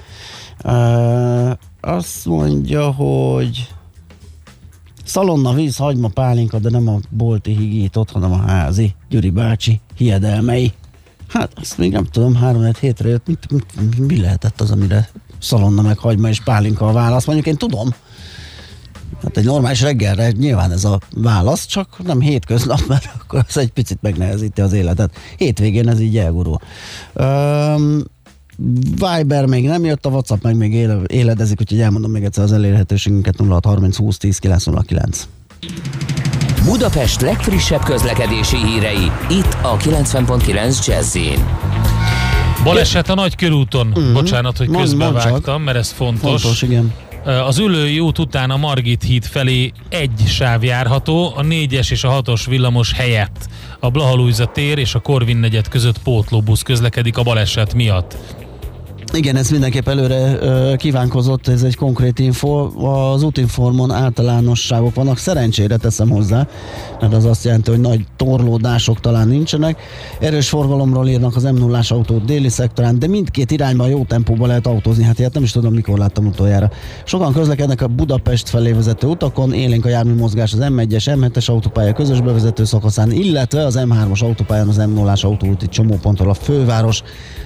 Speaker 1: Uh, azt mondja, hogy szalonna, víz, hagyma, pálinka, de nem a bolti higított, hanem a házi Gyuri bácsi hiedelmei. Hát azt még nem tudom, három hétre jött, mit, mit, mi lehetett az, amire szalonna, meg hagyma és pálinka a válasz? Mondjuk én tudom, Hát egy normális reggelre nyilván ez a válasz, csak nem hétköznap, mert akkor az egy picit megnehezíti az életet. Hétvégén ez így elgurul. Um, Viber még nem jött, a WhatsApp meg még éle, éledezik, úgyhogy elmondom még egyszer az elérhetőségünket 0630 20 10 909.
Speaker 3: Budapest legfrissebb közlekedési hírei, itt a 90.9 jazz
Speaker 2: Baleset a nagy körúton.
Speaker 1: Mhm.
Speaker 2: Bocsánat, hogy közbevágtam, mert ez fontos.
Speaker 1: Fontos, igen.
Speaker 2: Az Ülői út után a Margit híd felé egy sáv járható, a 4-es és a 6-os villamos helyett. A Blahalújza tér és a Korvin negyed között pótlóbusz közlekedik a baleset miatt.
Speaker 1: Igen, ez mindenképp előre ö, kívánkozott, ez egy konkrét info. Az útinformon általánosságok vannak, szerencsére teszem hozzá, mert az azt jelenti, hogy nagy torlódások talán nincsenek. Erős forgalomról írnak az m 0 autó déli szektorán, de mindkét irányban jó tempóban lehet autózni, hát ilyet nem is tudom, mikor láttam utoljára. Sokan közlekednek a Budapest felé vezető utakon, élénk a jármű mozgás az M1-es, M7-es autópálya közös bevezető szakaszán, illetve az M3-as autópályán az m 0 autóúti csomóponttól a főváros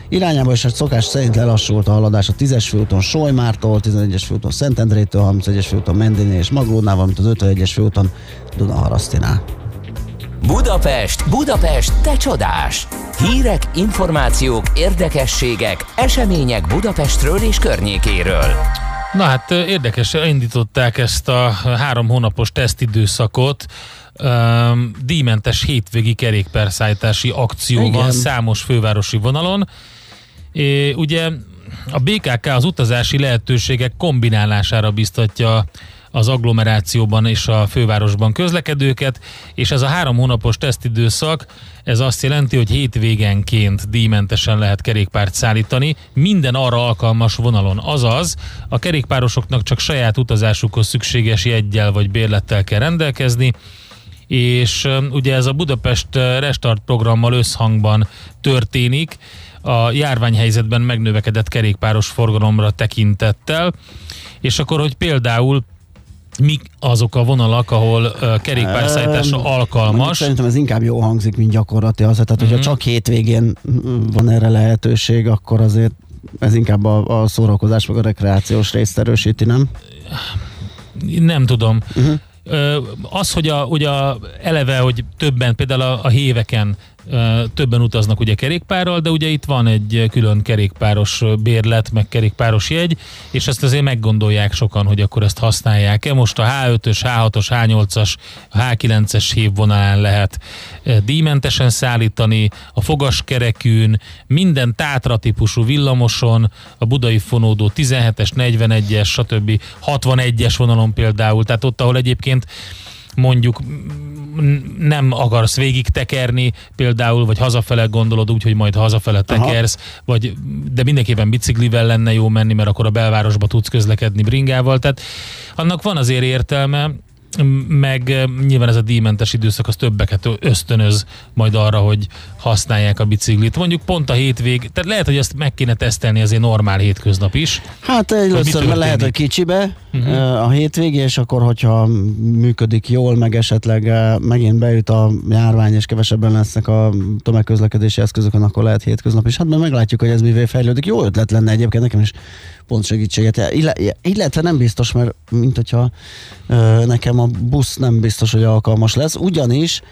Speaker 1: irányába, és egy szokás szerint lelassult a haladás a 10-es főúton Solymártól, 11-es főúton Szentendrétől, 31-es főúton Mendinél és Maglónál, valamint az 51-es főúton Dunaharasztinál.
Speaker 3: Budapest, Budapest, te csodás! Hírek, információk, érdekességek, események Budapestről és környékéről.
Speaker 2: Na hát ö, érdekes, indították ezt a három hónapos tesztidőszakot, um, díjmentes hétvégi kerékpárszállítási akció
Speaker 1: Igen.
Speaker 2: van számos fővárosi vonalon. É, ugye a BKK az utazási lehetőségek kombinálására biztatja az agglomerációban és a fővárosban közlekedőket, és ez a három hónapos tesztidőszak, ez azt jelenti, hogy hétvégenként díjmentesen lehet kerékpárt szállítani minden arra alkalmas vonalon. Azaz, a kerékpárosoknak csak saját utazásukhoz szükséges jeggyel vagy bérlettel kell rendelkezni, és ugye ez a Budapest Restart programmal összhangban történik, a járványhelyzetben megnövekedett kerékpáros forgalomra tekintettel, és akkor, hogy például mik azok a vonalak, ahol ö, kerékpárszállításra
Speaker 1: Mondjuk
Speaker 2: alkalmas.
Speaker 1: Szerintem ez inkább jó hangzik, mint gyakorlati az. Tehát, hogyha
Speaker 2: Mhm.
Speaker 1: csak hétvégén van erre lehetőség, akkor azért ez inkább a, a szórakozás meg a rekreációs részt erősíti, nem?
Speaker 2: Nem tudom. Uh-huh. Az, hogy a, ugye a, eleve, hogy többen, például a, a héveken többen utaznak ugye kerékpárral, de ugye itt van egy külön kerékpáros bérlet, meg kerékpáros jegy, és ezt azért meggondolják sokan, hogy akkor ezt használják-e. Most a H5-ös, H6-os, H8-as, H9-es hívvonalán lehet díjmentesen szállítani, a fogaskerekűn, minden tátra típusú villamoson, a budai fonódó 17-es, 41-es, stb. 61-es vonalon például, tehát ott, ahol egyébként mondjuk nem akarsz végig tekerni például, vagy hazafele gondolod úgy, hogy majd hazafele tekersz, vagy, de mindenképpen biciklivel lenne jó menni, mert akkor a belvárosba tudsz közlekedni bringával, tehát annak van azért értelme, meg eh, nyilván ez a díjmentes időszak az többeket ösztönöz majd arra, hogy használják a biciklit. Mondjuk pont a hétvég, tehát lehet, hogy ezt meg kéne tesztelni azért normál hétköznap is.
Speaker 1: Hát
Speaker 2: Hogy
Speaker 1: először
Speaker 2: történik?
Speaker 1: lehet a kicsibe uh-huh. a hétvégé, és akkor, hogyha működik jól, meg esetleg eh, megint beüt a járvány, és kevesebben lesznek a tömegközlekedési eszközökön, akkor lehet hétköznap is. Hát majd meglátjuk, hogy ez mivé fejlődik. Jó ötlet lenne egyébként nekem is pont segítséget. Ille- Illetve nem biztos, mert mint hogyha nekem a busz nem biztos, hogy alkalmas lesz. Ugyanis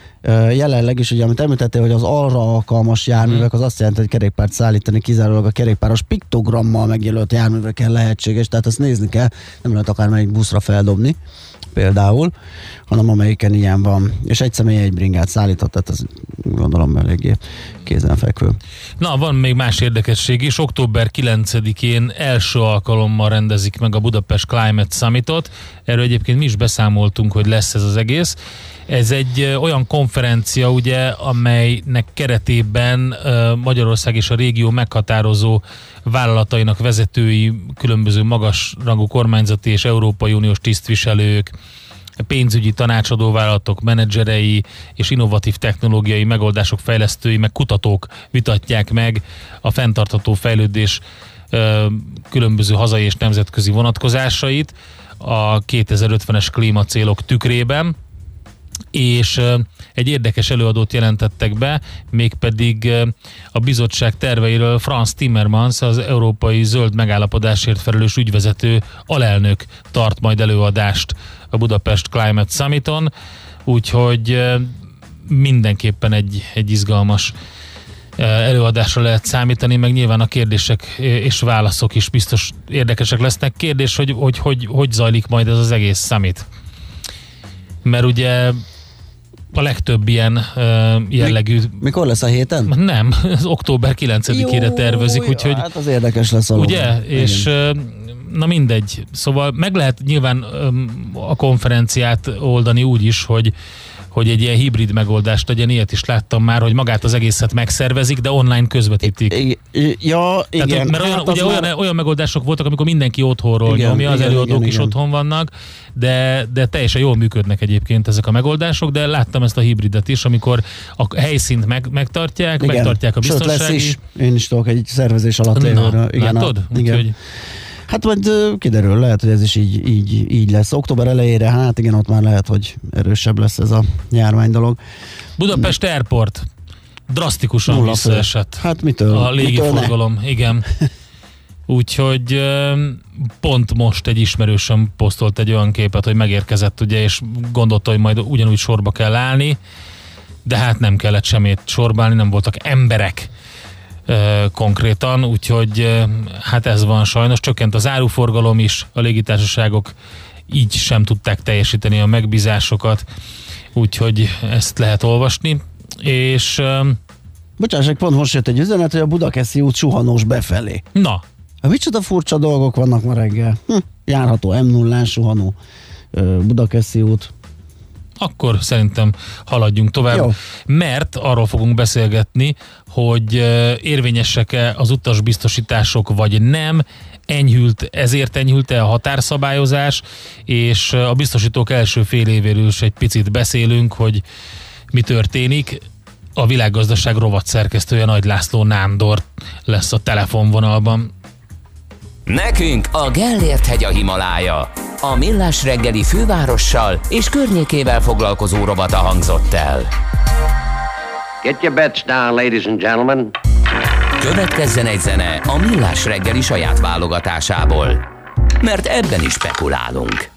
Speaker 1: jelenleg is, ugye, amit említettél, hogy az arra alkalmas járművek, az azt jelenti, hogy kerékpárt szállítani kizárólag a kerékpáros piktogrammal megjelölt járművekkel lehetséges, tehát ezt nézni kell, nem lehet akármelyik buszra feldobni például, hanem amelyiken ilyen van. És egy személy egy bringát szállított, tehát ez gondolom eléggé kézenfekvő.
Speaker 2: Na, van még más érdekesség is. Október 9-én első alkalommal rendezik meg a Budapest Climate Summitot. Erről egyébként mi is beszámoltunk, hogy lesz ez az egész. Ez egy olyan konferencia, ugye, amelynek keretében Magyarország és a régió meghatározó vállalatainak vezetői, különböző magasrangú kormányzati és Európai Uniós tisztviselők, pénzügyi tanácsadó vállalatok menedzserei és innovatív technológiai megoldások fejlesztői, meg kutatók vitatják meg a fenntartható fejlődés különböző hazai és nemzetközi vonatkozásait a 2050-es klímacélok tükrében. És egy érdekes előadót jelentettek be, mégpedig a bizottság terveiről Franz Timmermans, az Európai Zöld Megállapodásért felelős ügyvezető alelnök tart majd előadást a Budapest Climate Summiton, úgyhogy ö, mindenképpen egy, egy izgalmas ö, előadásra lehet számítani, meg nyilván a kérdések és válaszok is biztos érdekesek lesznek. Kérdés, hogy hogy, hogy, hogy zajlik majd ez az egész summit? Mert ugye a legtöbb ilyen uh, jellegű...
Speaker 1: Mikor lesz a héten?
Speaker 2: Nem, az október 9-ére tervezik, úgyhogy...
Speaker 1: Hát az érdekes lesz.
Speaker 2: Ugye? És ö, na mindegy. Szóval meg lehet nyilván a konferenciát oldani úgy is, hogy hogy egy ilyen hibrid megoldást legyen, ilyet is láttam már, hogy magát az egészet megszervezik, de online közvetítik.
Speaker 1: Ja, igen.
Speaker 2: Tehát, mert olyan,
Speaker 1: Hát
Speaker 2: ugye
Speaker 1: már-
Speaker 2: olyan, olyan megoldások voltak, amikor mindenki otthonról
Speaker 1: Igen,
Speaker 2: nyomja, az
Speaker 1: igen,
Speaker 2: előadók
Speaker 1: igen,
Speaker 2: is
Speaker 1: igen.
Speaker 2: otthon vannak, de, de teljesen jól működnek egyébként ezek a megoldások, de láttam ezt a hibridet is, amikor a helyszínt meg, megtartják,
Speaker 1: Igen.
Speaker 2: megtartják a
Speaker 1: Sőt,
Speaker 2: biztonsági...
Speaker 1: lesz is. Én is tudok egy szervezés alatt
Speaker 2: Na,
Speaker 1: lévőről. Igen,
Speaker 2: látod?
Speaker 1: A, igen.
Speaker 2: Úgyhogy-
Speaker 1: Hát majd kiderül, lehet, hogy ez is így, így, így lesz. Október elejére, hát igen, ott már lehet, hogy erősebb lesz ez a járvány dolog.
Speaker 2: Budapest Airport drasztikusan
Speaker 1: Nulla fő.
Speaker 2: visszaesett.
Speaker 1: Hát mitől?
Speaker 2: A
Speaker 1: Mitől
Speaker 2: légiforgalom, igen. Úgyhogy pont most egy ismerősöm posztolt egy olyan képet, hogy megérkezett, ugye, és gondolta, hogy majd ugyanúgy sorba kell állni, de hát nem kellett semmit sorba állni, nem voltak emberek konkrétan, úgyhogy hát ez van sajnos. Csökkent az áruforgalom is, a légitársaságok így sem tudták teljesíteni a megbízásokat, úgyhogy ezt lehet olvasni, és ö,
Speaker 1: Bocsássak, pont most jött egy üzenet, hogy a Budakeszi út suhanós befelé.
Speaker 2: na,
Speaker 1: Hát micsoda furcsa dolgok vannak ma reggel. Hm, járható m 0 suhanó Budakeszi út.
Speaker 2: Akkor szerintem haladjunk tovább,
Speaker 1: Jó.
Speaker 2: mert arról fogunk beszélgetni, hogy érvényesek-e az utasbiztosítások, vagy nem, enyhült, ezért enyhült-e a határszabályozás, és a biztosítók első fél évéről is egy picit beszélünk, hogy mi történik. A világgazdaság rovat szerkesztője Nagy László Nándor lesz a telefonvonalban.
Speaker 3: Nekünk a Gellért hegy a Himalája. A Millás reggeli fővárossal és környékével foglalkozó rovata hangzott el.
Speaker 11: Get your bets down, ladies and gentlemen.
Speaker 3: Következzen egy zene a Millás reggeli saját válogatásából. Mert ebben is spekulálunk.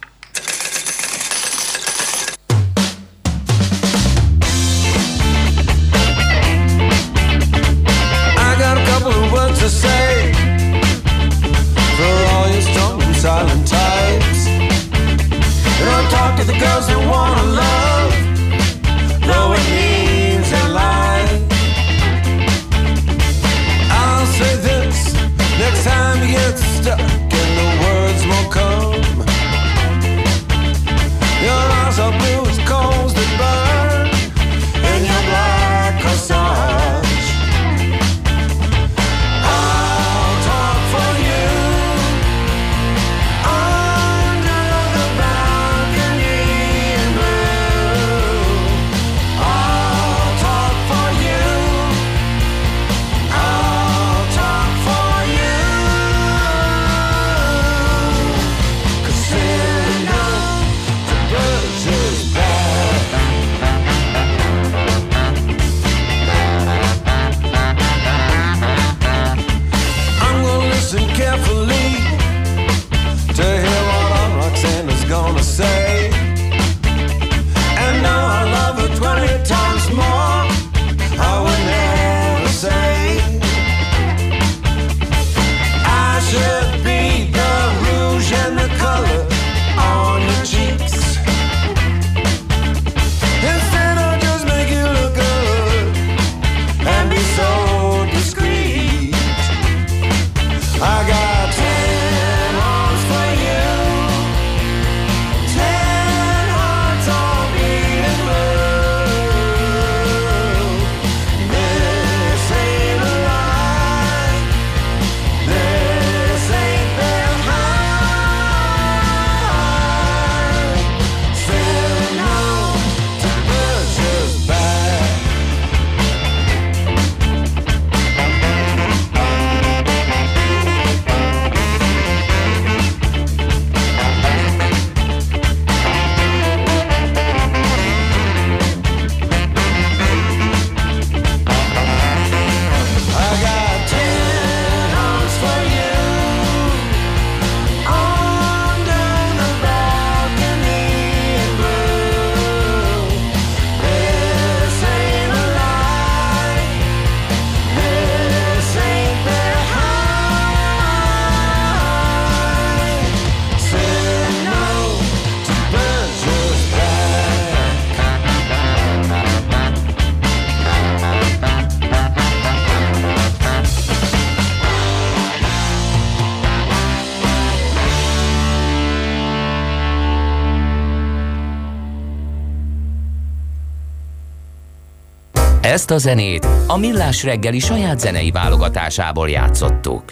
Speaker 3: Ezt a zenét a Millás reggeli saját zenei válogatásából játszottuk.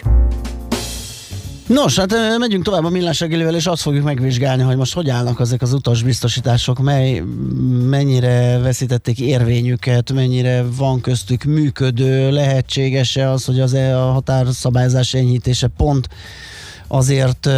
Speaker 1: Nos, hát megyünk tovább a millás reggelivel, és azt fogjuk megvizsgálni, hogy most hogy állnak ezek az utasbiztosítások, mely, mennyire veszítették érvényüket, mennyire van köztük működő, lehetséges-e az, hogy az a határszabályzás enyhítése pont azért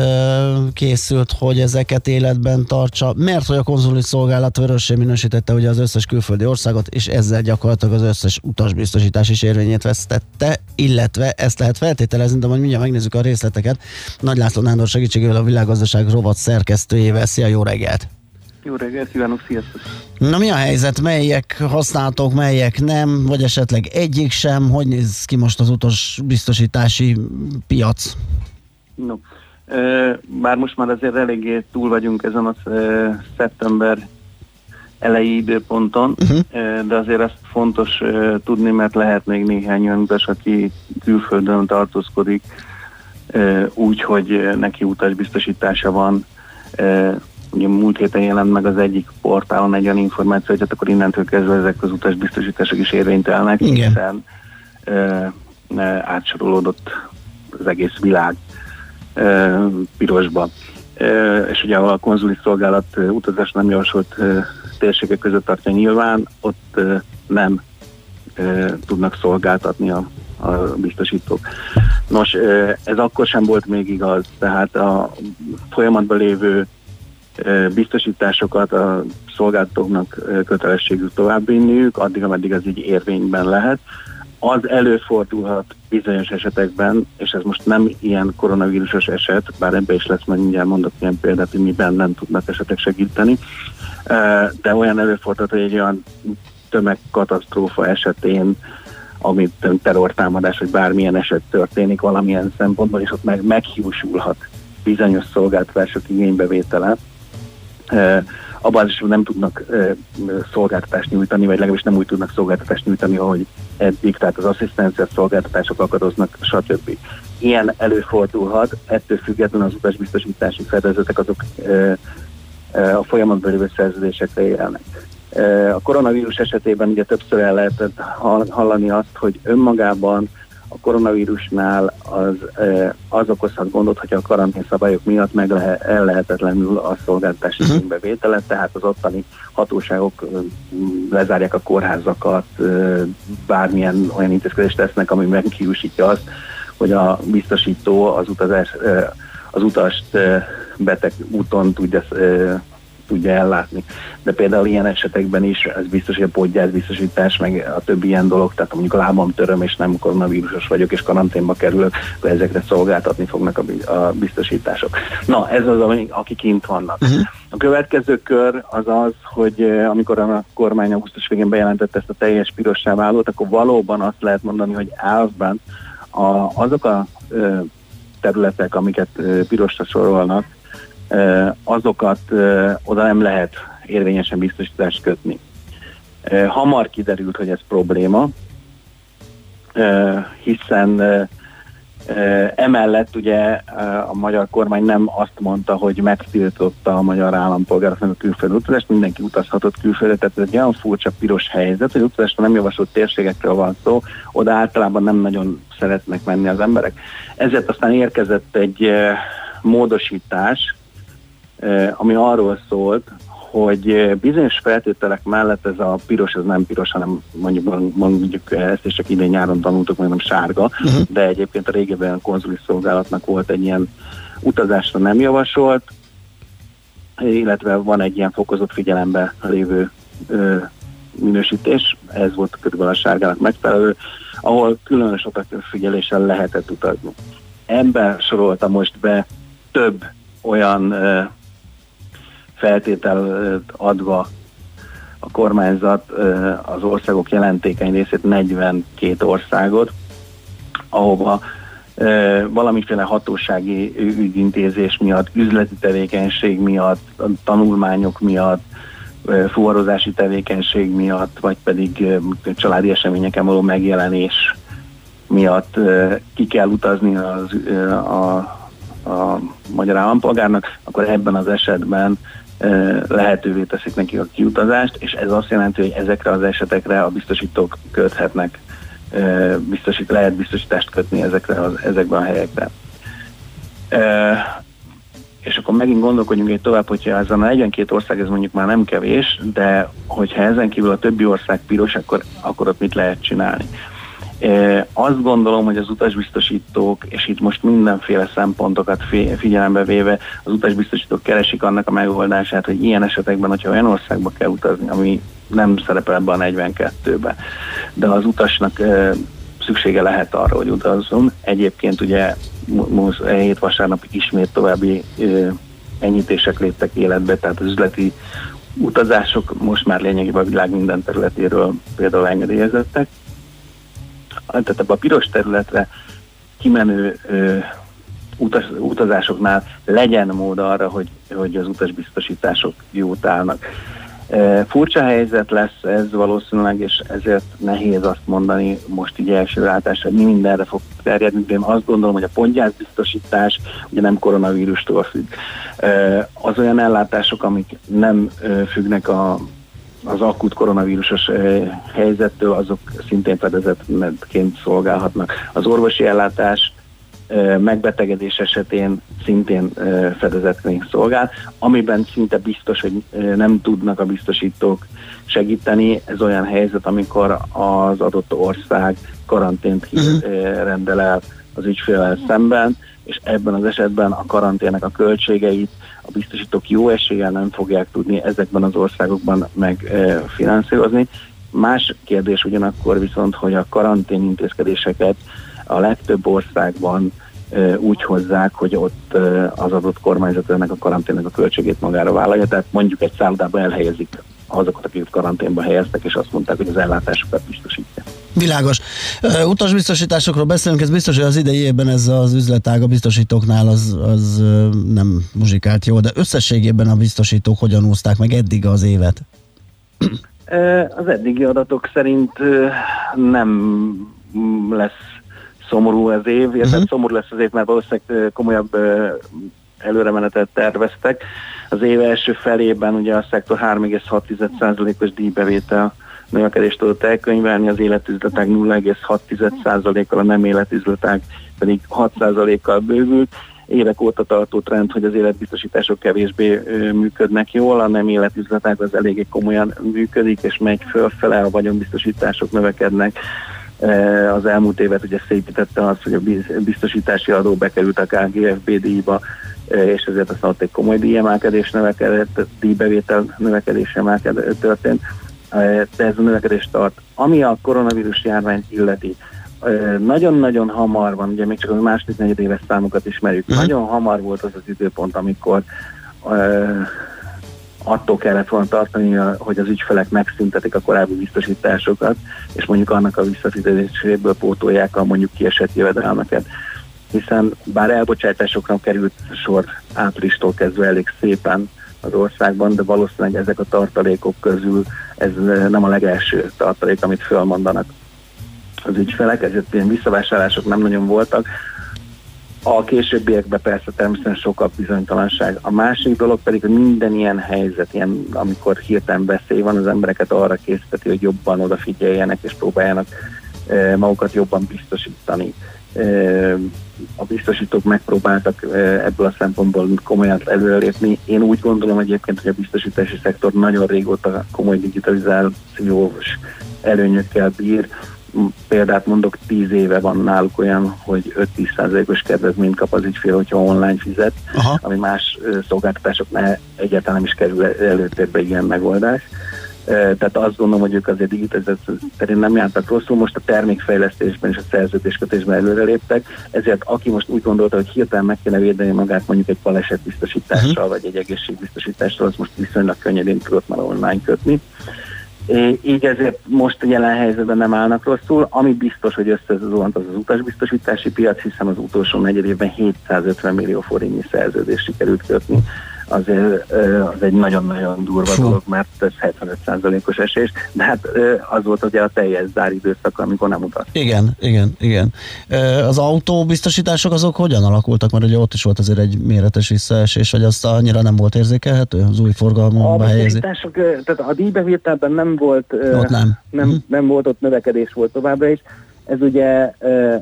Speaker 1: készült, hogy ezeket életben tartsa, mert hogy a konzuli szolgálat vörössé minősítette ugye az összes külföldi országot, és ezzel gyakorlatilag az összes utasbiztosítás is érvényét vesztette, illetve ezt lehet feltételezni, de majd mindjárt megnézzük a részleteket. Nagy László Nándor segítségével a világgazdaság rovat szerkesztőjével. Szia, jó reggelt!
Speaker 12: Jó reggelt, kívánok, sziasztok!
Speaker 1: Na mi a helyzet? Melyek használtok, melyek nem? Vagy esetleg egyik sem? Hogy néz ki most az utasbiztosítási piac?
Speaker 12: No. Bár most már azért eléggé túl vagyunk ezen a szeptember elejé időponton, uh-huh. de azért ezt fontos tudni, mert lehet még néhány utas, aki külföldön tartózkodik, úgy, hogy neki utasbiztosítása van. Ugye múlt héten jelent meg az egyik portálon egy olyan információ, hogy hát akkor innentől kezdve ezek az utasbiztosítások is érvénytelnek,
Speaker 1: Igen.
Speaker 12: hiszen átsorolódott az egész világ pirosba. És ugye a konzuli szolgálat utazás nem javasolt térségek között tartja nyilván, ott nem tudnak szolgáltatni a, a biztosítók. Nos, ez akkor sem volt még igaz, tehát a folyamatban lévő biztosításokat a szolgáltatóknak kötelességük továbbvinniük, addig, ameddig ez így érvényben lehet. Az előfordulhat bizonyos esetekben, és ez most nem ilyen koronavírusos eset, bár ebbe is lesz, majd mindjárt mondok ilyen példát, hogy miben nem tudnak esetek segíteni, ö, de olyan előfordulhat, hogy egy olyan tömegkatasztrófa esetén, amit terrortámadás, vagy bármilyen eset történik valamilyen szempontból, és ott meg meghiúsulhat bizonyos szolgáltatások igénybevétele, Abban is nem tudnak szolgáltatást nyújtani, vagy legalábbis nem úgy tudnak szolgáltatást nyújtani, ahogy eddig, tehát az asszisztencia szolgáltatások akadoznak, stb. Ilyen előfordulhat, ettől függetlenül az utasbiztosítási fedezetek azok a folyamatban lévő szerződésekre élnek. A koronavírus esetében ugye többször el lehetett hall- hallani azt, hogy önmagában a koronavírusnál az, az okozhat gondot, hogy a karantén szabályok miatt meg lehet, el lehetetlenül a szolgáltatási uh-huh. bevétele, tehát az ottani hatóságok lezárják a kórházakat, bármilyen olyan intézkedést tesznek, ami megkiúsítja azt, hogy a biztosító az, utazás, az utast beteg úton tudja tudja ellátni. De például ilyen esetekben is ez biztos, hogy a podgyászbiztosítás, meg a többi ilyen dolog, tehát mondjuk a lábam töröm, és nem koronavírusos vagyok, és karanténba kerülök, akkor ezekre szolgáltatni fognak a, bi- a biztosítások. Na, ez az, aki kint vannak. Uh-huh. A következő kör az az, hogy eh, amikor a kormány augusztus végén bejelentette ezt a teljes pirossá válót, akkor valóban azt lehet mondani, hogy elvben a, azok a ö, területek, amiket ö, pirosra sorolnak, azokat oda nem lehet érvényesen biztosítást kötni. Hamar kiderült, hogy ez probléma, hiszen emellett ugye a magyar kormány nem azt mondta, hogy megtiltotta a magyar állampolgároknak a külföldi utazást, mindenki utazhatott külföldre, tehát ez egy olyan furcsa piros helyzet, hogy utazásra nem javasolt térségekről van szó, oda általában nem nagyon szeretnek menni az emberek. Ezért aztán érkezett egy módosítás, ami arról szólt, hogy eh, bizonyos feltételek mellett ez a piros, ez nem piros, hanem mondjuk, mondjuk ezt is csak idén nyáron tanultuk, nem sárga, uh-huh. de egyébként a régebben a konzuli szolgálatnak volt egy ilyen utazásra nem javasolt, illetve van egy ilyen fokozott figyelembe lévő ö, minősítés, ez volt körülbelül a sárgának megfelelő, ahol különös odafigyeléssel lehetett utazni. Ebben sorolta most be több olyan ö, feltételt adva a kormányzat az országok jelentékeny részét, 42 országot, ahova valamiféle hatósági ügyintézés miatt, üzleti tevékenység miatt, tanulmányok miatt, fuvarozási tevékenység miatt, vagy pedig családi eseményeken való megjelenés miatt ki kell utazni az, a, a magyar állampolgárnak, akkor ebben az esetben lehetővé teszik nekik a kiutazást, és ez azt jelenti, hogy ezekre az esetekre a biztosítók köthetnek, biztosít, lehet biztosítást kötni ezekre az, ezekben a helyekben. És akkor megint gondolkodjunk egy tovább, hogyha ez a 42 ország, ez mondjuk már nem kevés, de hogyha ezen kívül a többi ország piros, akkor, akkor ott mit lehet csinálni? Azt gondolom, hogy az utasbiztosítók, és itt most mindenféle szempontokat fi- figyelembe véve, az utasbiztosítók keresik annak a megoldását, hogy ilyen esetekben, hogyha olyan országba kell utazni, ami nem szerepel ebbe a 42-be, de az utasnak szüksége lehet arra, hogy utazzon. Egyébként ugye most e hét vasárnap ismét további enyhítések léptek életbe, tehát az üzleti utazások most már lényegében a világ minden területéről például engedélyezettek. Tehát ebbe a piros területre kimenő ö, utas, utazásoknál legyen mód arra, hogy, hogy az utasbiztosítások jót állnak. E, Furcsa helyzet lesz ez valószínűleg, és ezért nehéz azt mondani most így első látásra, hogy mi mindenre fog terjedni, de én azt gondolom, hogy a pontjászbiztosítás ugye nem koronavírustól függ. E, Az olyan ellátások, amik nem e, függnek a, az akut koronavírusos e, helyzettől, azok szintén fedezetként szolgálhatnak. Az orvosi ellátás ö, megbetegedés esetén szintén ö, fedezetként szolgál, amiben szinte biztos, hogy nem tudnak a biztosítók segíteni. Ez olyan helyzet, amikor az adott ország karantént uh-huh. rendel el az ügyfélel szemben, és ebben az esetben a karantének a költségeit a biztosítók jó eséllyel nem fogják tudni ezekben az országokban megfinanszírozni. Más kérdés ugyanakkor viszont, hogy a karantén intézkedéseket a legtöbb országban ö, úgy hozzák, hogy ott ö, az adott kormányzat ennek a karanténnek a költségét magára vállalja, tehát mondjuk egy szállodába elhelyezik azokat, akiket karanténba helyeztek, és azt mondták, hogy az ellátásokat biztosítja.
Speaker 1: Világos. Utasbiztosításokról beszélünk, ez biztos, hogy az idei évben ez az üzletág a biztosítóknál az, az nem muzsikált jó, de összességében a biztosítók hogyan úzták meg eddig az évet?
Speaker 12: Az eddigi adatok szerint nem lesz szomorú az év, illetve uh-huh. szomorú lesz az év, mert valószínűleg komolyabb előremenetet terveztek. Az év első felében ugye a szektor 3,6%-os díjbevétel növekedést tudott elkönyvelni, az életüzletek 0,6%-kal, a nem életüzletek pedig 6%-kal bővült. Évek óta tartó trend, hogy az életbiztosítások kevésbé működnek jól, a nem életüzletek az eléggé komolyan működik, és megy fölfele, a vagyonbiztosítások növekednek. Az elmúlt évet ugye szépítette az, hogy a biz- biztosítási adó bekerült a KGFB díjba, és ezért aztán ott egy komoly díjemelkedés növekedett, díjbevétel növekedés emelkedett történt, ez a növekedés tart. Ami a koronavírus járványt illeti, e, nagyon-nagyon hamar van, ugye még csak a második negyedéves számokat ismerjük,
Speaker 1: Mhm.
Speaker 12: nagyon hamar volt az az időpont, amikor e, attól kellett volna tartani, hogy az ügyfelek megszüntetik a korábbi biztosításokat, és mondjuk annak a visszafizetéséből pótolják a mondjuk kiesett jövedelmeket. Hiszen bár elbocsátásokra került sor áprilistól kezdve elég szépen az országban, de valószínűleg ezek a tartalékok közül ez eh, nem a legelső tartalék, amit fölmondanak az ügyfelek, ezért ilyen visszavásárlások nem nagyon voltak. A későbbiekben persze természetesen sokkal bizonytalanság. A másik dolog pedig, hogy minden ilyen helyzet, ilyen, amikor hirtelen veszély van, az embereket arra készíteti, hogy jobban odafigyeljenek és próbáljanak e, magukat jobban biztosítani. A biztosítók megpróbáltak ebből a szempontból komolyan előrelépni. Én úgy gondolom egyébként, hogy a biztosítási szektor nagyon régóta komoly digitalizációs előnyökkel bír. Példát mondok, 10 éve van náluk olyan, hogy 5-10%-os kedvezményt kap az ügyfél, hogyha online fizet,
Speaker 1: Aha.
Speaker 12: ami más szolgáltatásoknál egyáltalán nem is kerül előtérbe ilyen megoldás. Tehát azt gondolom, hogy ők azért digitalizáció terén nem jártak rosszul, most a termékfejlesztésben és a szerződéskötésben előreléptek, ezért aki most úgy gondolta, hogy hirtelen meg kéne védeni magát mondjuk egy balesetbiztosítással uh-huh. vagy egy egészségbiztosítással, az most viszonylag könnyedén tudott már online kötni. É, így ezért most jelen helyzetben nem állnak rosszul. Ami biztos, hogy összezuhant az az utasbiztosítási piac, hiszen az utolsó negyed évben 750 millió forintnyi szerződést sikerült kötni azért az egy nagyon-nagyon durva
Speaker 1: Fú.
Speaker 12: dolog, mert ez 75%-os esés, de hát az volt ugye a teljes záridőszak, amikor nem utat.
Speaker 1: Igen, igen, igen. Az autóbiztosítások azok hogyan alakultak? Mert ugye ott is volt azért egy méretes visszaesés, hogy azt annyira nem volt érzékelhető az új
Speaker 12: A
Speaker 1: forgalomba helyezés.
Speaker 12: biztosítások, ö, tehát a díjbevételben nem volt,
Speaker 1: Ott nem.
Speaker 12: nem,
Speaker 1: Mhm.
Speaker 12: nem volt ott növekedés volt továbbra is. Ez ugye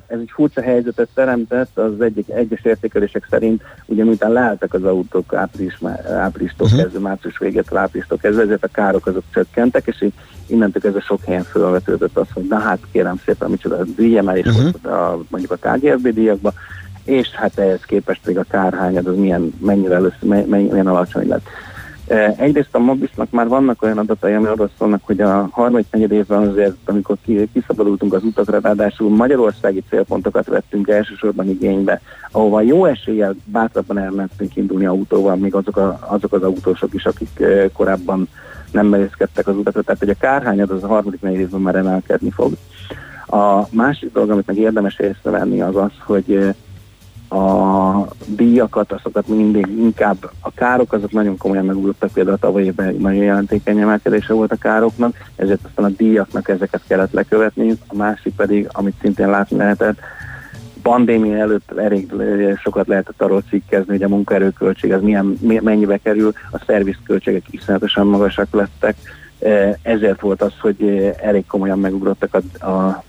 Speaker 12: ez egy furcsa helyzetet teremtett, az egyik, egyes értékelések szerint, ugye miután leálltak az autók április, áprilistól
Speaker 1: Mhm.
Speaker 12: uh-huh. kezdve, március végétől áprilistól kezdve, ezért a károk azok csökkentek, és így innentől kezdve sok helyen felvetődött az, hogy na hát kérem szépen, micsoda díjemelés
Speaker 1: Mhm.
Speaker 12: uh-huh. volt a, mondjuk a KGFB díjakba, és hát ehhez képest még a kárhányad az milyen, mennyire először, mennyi, milyen alacsony lett. Eh, Egyrészt a Mobisnak már vannak olyan adatai, ami arról szólnak, hogy a harmadik negyed évben azért, amikor ki- kiszabadultunk az utakra, ráadásul magyarországi célpontokat vettünk elsősorban igénybe, ahova jó eséllyel bátrabban elmentünk indulni autóval, még azok, a, azok az autósok is, akik eh, korábban nem merészkedtek az utakra, tehát hogy a kárhányad az a harmadik negyed évben már emelkedni fog. A másik dolog, amit meg érdemes észrevenni, az az, hogy a díjakat, azokat mindig inkább a károk azok nagyon komolyan megugrottak, például a tavaly évben nagyon jelentékeny emelkedése volt a károknak, ezért aztán a díjaknak ezeket kellett lekövetni, a másik pedig, amit szintén látni lehetett, pandémia előtt elég sokat lehetett arról cikkezni, hogy a munkaerőköltség az milyen, mi- mennyibe kerül, a szervizköltségek iszonyatosan magasak lettek, Eh, ezért volt az, hogy eh, elég komolyan megugrottak a, a,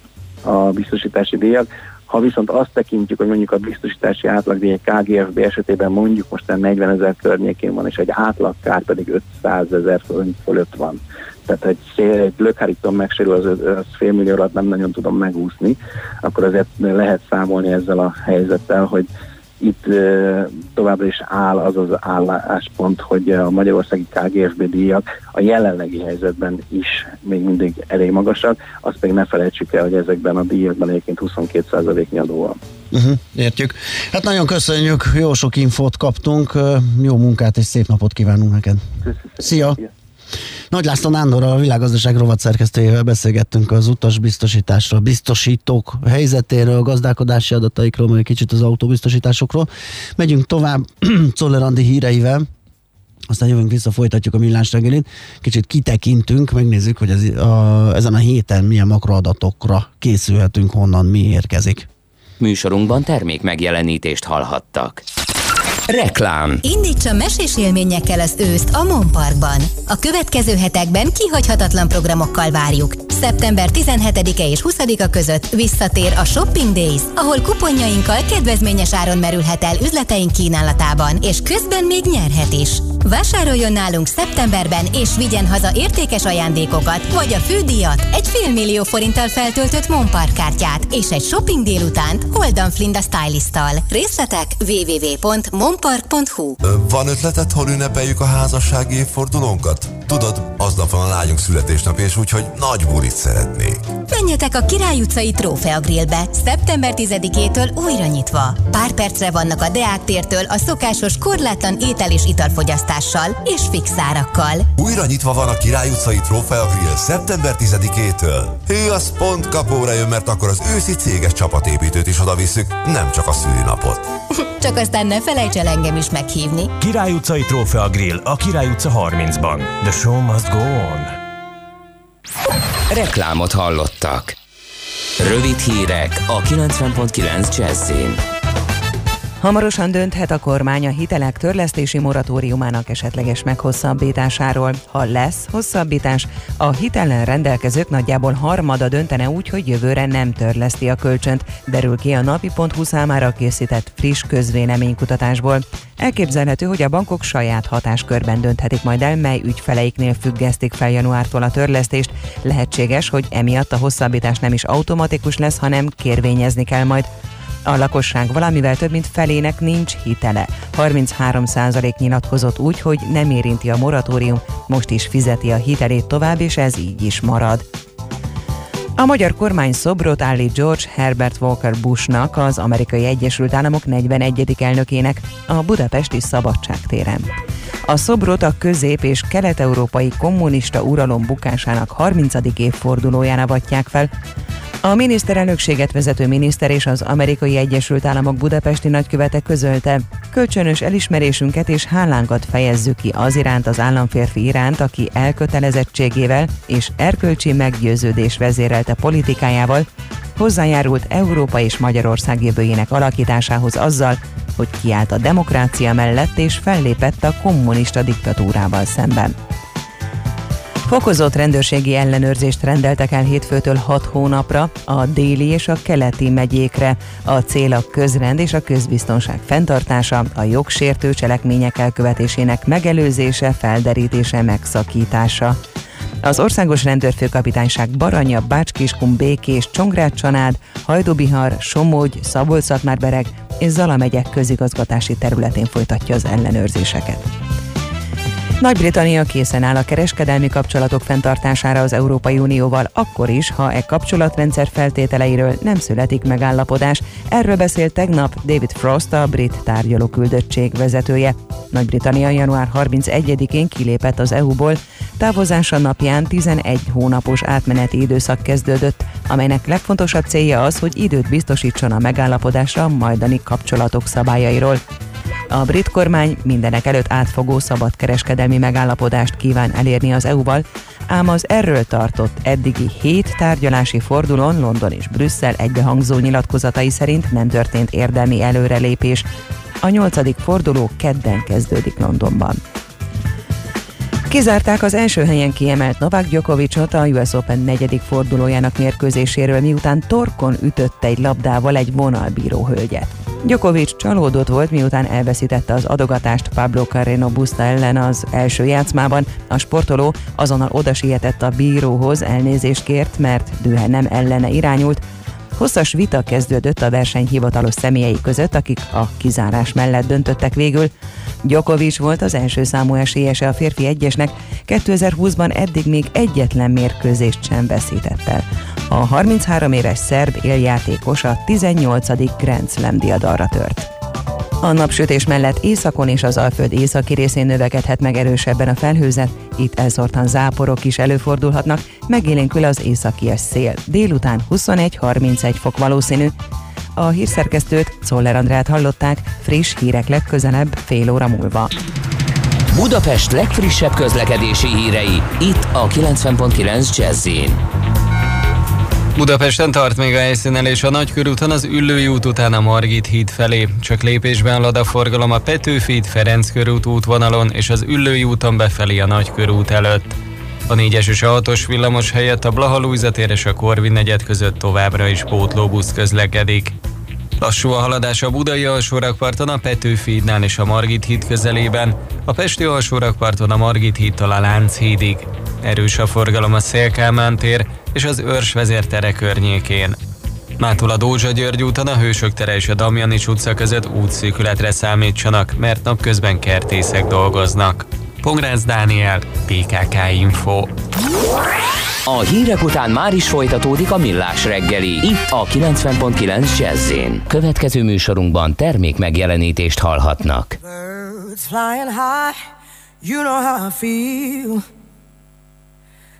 Speaker 12: a biztosítási díjak. Ha viszont azt tekintjük, hogy mondjuk a biztosítási átlagdíj egy KGFB esetében mondjuk most 40 ezer környékén van, és egy átlagkár pedig 500 ezer forint fölött van. Tehát egy, szél, egy lökhárítom megsérül, az, az fél alatt nem nagyon tudom megúszni, akkor azért lehet számolni ezzel a helyzettel, hogy itt továbbra is áll az az álláspont, hogy a magyarországi KGSB díjak a jelenlegi helyzetben is még mindig elég magasak, azt pedig ne felejtsük el, hogy ezekben a díjakban egyébként 22%-nyi adó van.
Speaker 1: Uh-huh, értjük. Hát nagyon köszönjük, jó sok infót kaptunk, jó munkát és szép napot kívánunk neked. Szia! Nagy László Nándorral, a világgazdaság rovat szerkesztőjével beszélgettünk az utasbiztosításról, biztosítók helyzetéről, gazdálkodási adataikról, meg egy kicsit az autóbiztosításokról. Megyünk tovább Czoller Andi híreivel, aztán jövünk vissza, folytatjuk a millás reggelit. Kicsit kitekintünk, megnézzük, hogy ez, a, ezen a héten milyen makroadatokra készülhetünk, honnan mi érkezik.
Speaker 3: Műsorunkban termék megjelenítést hallhattak. Reklám
Speaker 8: Indítsa mesés élményekkel az őszt a Mon Parkban. A következő hetekben kihagyhatatlan programokkal várjuk. Szeptember 17-e és 20-a között visszatér a Shopping Days, ahol kuponjainkkal kedvezményes áron merülhet el üzleteink kínálatában, és közben még nyerhet is. Vásároljon nálunk szeptemberben, és vigyen haza értékes ajándékokat, vagy a fődíjat, egy félmillió forinttal feltöltött Mon Park kártyát, és egy shopping délutánt Holdan Flinda stylisttal. Részletek www.monpark.hu
Speaker 13: Ö, Van ötleted, hol ünnepeljük a házassági évfordulónkat? Tudod, aznap van a lányunk születésnapja, és úgyhogy nagy bulit szeretnék.
Speaker 8: Menjetek a Király utcai Trófea Grillbe, szeptember 10-től újra nyitva. Pár percre vannak a Deák tértől a szokásos korlátlan étel és italfogyasztással és fix árakkal.
Speaker 13: Újra nyitva van a Király utcai Trófea Grill szeptember 10-től. Hű, az pont kapóra jön, mert akkor az őszi céges csapatépítőt is oda visszük, nem csak a szülinapot.
Speaker 8: Csak aztán ne felejts el engem is meghívni.
Speaker 14: Király utcai Trófea Grill a Király utca 30-ban. The show must go on.
Speaker 3: Reklámot hallottak. Rövid hírek a 90.9 Jazzin.
Speaker 7: Hamarosan dönthet a kormány a hitelek törlesztési moratóriumának esetleges meghosszabbításáról. Ha lesz hosszabbítás, a hitellen rendelkezők nagyjából harmada döntene úgy, hogy jövőre nem törleszti a kölcsönt, derül ki a napi.hu számára készített friss közvéleménykutatásból. Elképzelhető, hogy a bankok saját hatáskörben dönthetik majd el, mely ügyfeleiknél függesztik fel januártól a törlesztést. Lehetséges, hogy emiatt a hosszabbítás nem is automatikus lesz, hanem kérvényezni kell majd. A lakosság valamivel több mint felének nincs hitele. 33% nyilatkozott úgy, hogy nem érinti a moratórium, most is fizeti a hitelét tovább, és ez így is marad. A magyar kormány szobrot állít George Herbert Walker Bushnak, az amerikai Egyesült Államok 41. elnökének a budapesti Szabadságtéren. A szobrot a közép- és kelet-európai kommunista uralom bukásának 30. évfordulóján avatják fel. A miniszterelnökséget vezető miniszter és az Amerikai Egyesült Államok budapesti nagykövete közölte, kölcsönös elismerésünket és hálánkat fejezzük ki az iránt az államférfi iránt, aki elkötelezettségével és erkölcsi meggyőződés vezérelte politikájával hozzájárult Európa és Magyarország jövőjének alakításához azzal, hogy kiállt a demokrácia mellett és fellépett a kommunista diktatúrával szemben. Fokozott rendőrségi ellenőrzést rendeltek el hétfőtől 6 hónapra a déli és a keleti megyékre. A cél a közrend és a közbiztonság fenntartása, a jogsértő cselekmények elkövetésének megelőzése, felderítése, megszakítása. Az Országos Rendőrfőkapitányság Baranya, Bácskiskun, Békés, Csongrád Csanád, Hajdubihar, Somogy, Szabolcs-Szatmárbereg és Zala megyek közigazgatási területén folytatja az ellenőrzéseket. Nagy-Britannia készen áll a kereskedelmi kapcsolatok fenntartására az Európai Unióval, akkor is, ha e kapcsolatrendszer feltételeiről nem születik megállapodás. Erről beszélt tegnap David Frost, a brit tárgyaló küldöttség vezetője. Nagy-Britannia január 31-én kilépett az EU-ból, távozása napján 11 hónapos átmeneti időszak kezdődött, amelynek legfontosabb célja az, hogy időt biztosítson a megállapodásra a majdani kapcsolatok szabályairól. A brit kormány mindenek előtt átfogó szabadkereskedelmi megállapodást kíván elérni az EU-val, ám az erről tartott eddigi hét tárgyalási fordulón London és Brüsszel egybehangzó nyilatkozatai szerint nem történt érdemi előrelépés. A nyolcadik forduló kedden kezdődik Londonban. Kizárták az első helyen kiemelt Novák Djokovicot a US Open negyedik fordulójának mérkőzéséről, miután torkon ütötte egy labdával egy vonalbíró hölgyet. Djokovic csalódott volt, miután elveszítette az adogatást Pablo Carreno Busta ellen az első játszmában. A sportoló azonnal odasietett a bíróhoz, elnézést kért, mert dühe nem ellene irányult, Hosszas vita kezdődött a verseny hivatalos személyei között, akik a kizárás mellett döntöttek végül. Djokovic volt az első számú esélyese a férfi egyesnek, 2020-ban eddig még egyetlen mérkőzést sem veszített el. A 33 éves szerb éljátékos a 18. Grand Slam diadalra tört. A napsütés mellett északon és az Alföld északi részén növekedhet meg erősebben a felhőzet, itt elszórtan záporok is előfordulhatnak, megélénkül az északi szél. Délután 21-31 fok valószínű. A hírszerkesztőt, Czoller Andrát hallották, friss hírek legközelebb fél óra múlva.
Speaker 3: Budapest legfrissebb közlekedési hírei, itt a 90.9 jazz
Speaker 15: Budapesten tart még a helyszínelés a Nagykörúton az Üllői út után a Margit híd felé. Csak lépésben halad a forgalom a Petőfi Ferenc körút útvonalon és az Üllői úton befelé a Nagykörút előtt. A 4-es és a 6-os villamos helyett a Blaha tér és a Korvin negyed között továbbra is pótlóbusz közlekedik. Lassú a haladás a Budai alsórakparton a Petőfi hídnál és a Margit híd közelében, a Pesti alsórakparton a Margit hídtól a Lánchídig. Erős a forgalom a Szélkámán tér és az Őrs vezértere környékén. Mától a Dózsa György úton a Hősök tere és a Damjanics utca között útszűkületre számítsanak, mert napközben kertészek dolgoznak. Pongrász Dániel, PKK Info.
Speaker 3: A hírek után már is folytatódik a millás reggeli, itt a 90.9 jazz Következő műsorunkban termék megjelenítést hallhatnak.
Speaker 10: Birds flying high, you know how I feel.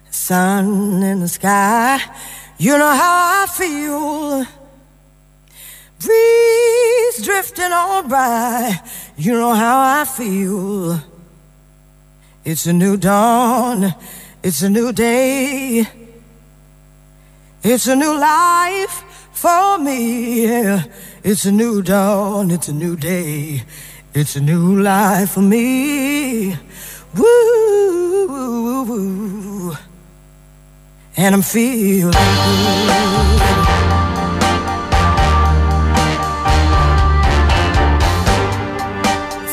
Speaker 10: Sun in the sky, you know how I feel. Breeze drifting on by, you know how I feel. It's a new dawn, it's a new day. It's a new life for me. It's a new dawn, it's a new day. It's a new life for me. Woo, and I'm feeling good.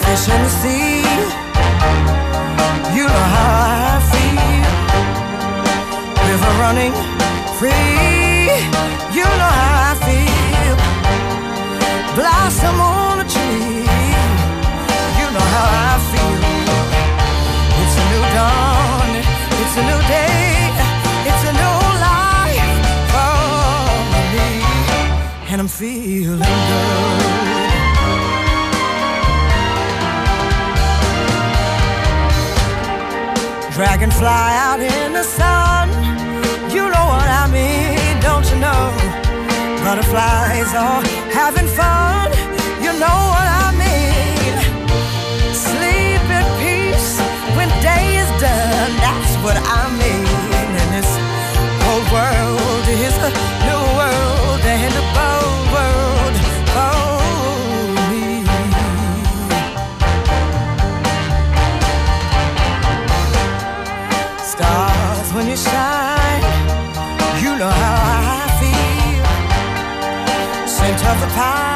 Speaker 10: Fish in the sea, feeling good. Dragonfly out in the sun, you know what I mean, don't you know? butterflies are having fun. You know what I mean. Sleep in peace when day is done. That's what I mean. And this whole world is a Scent of the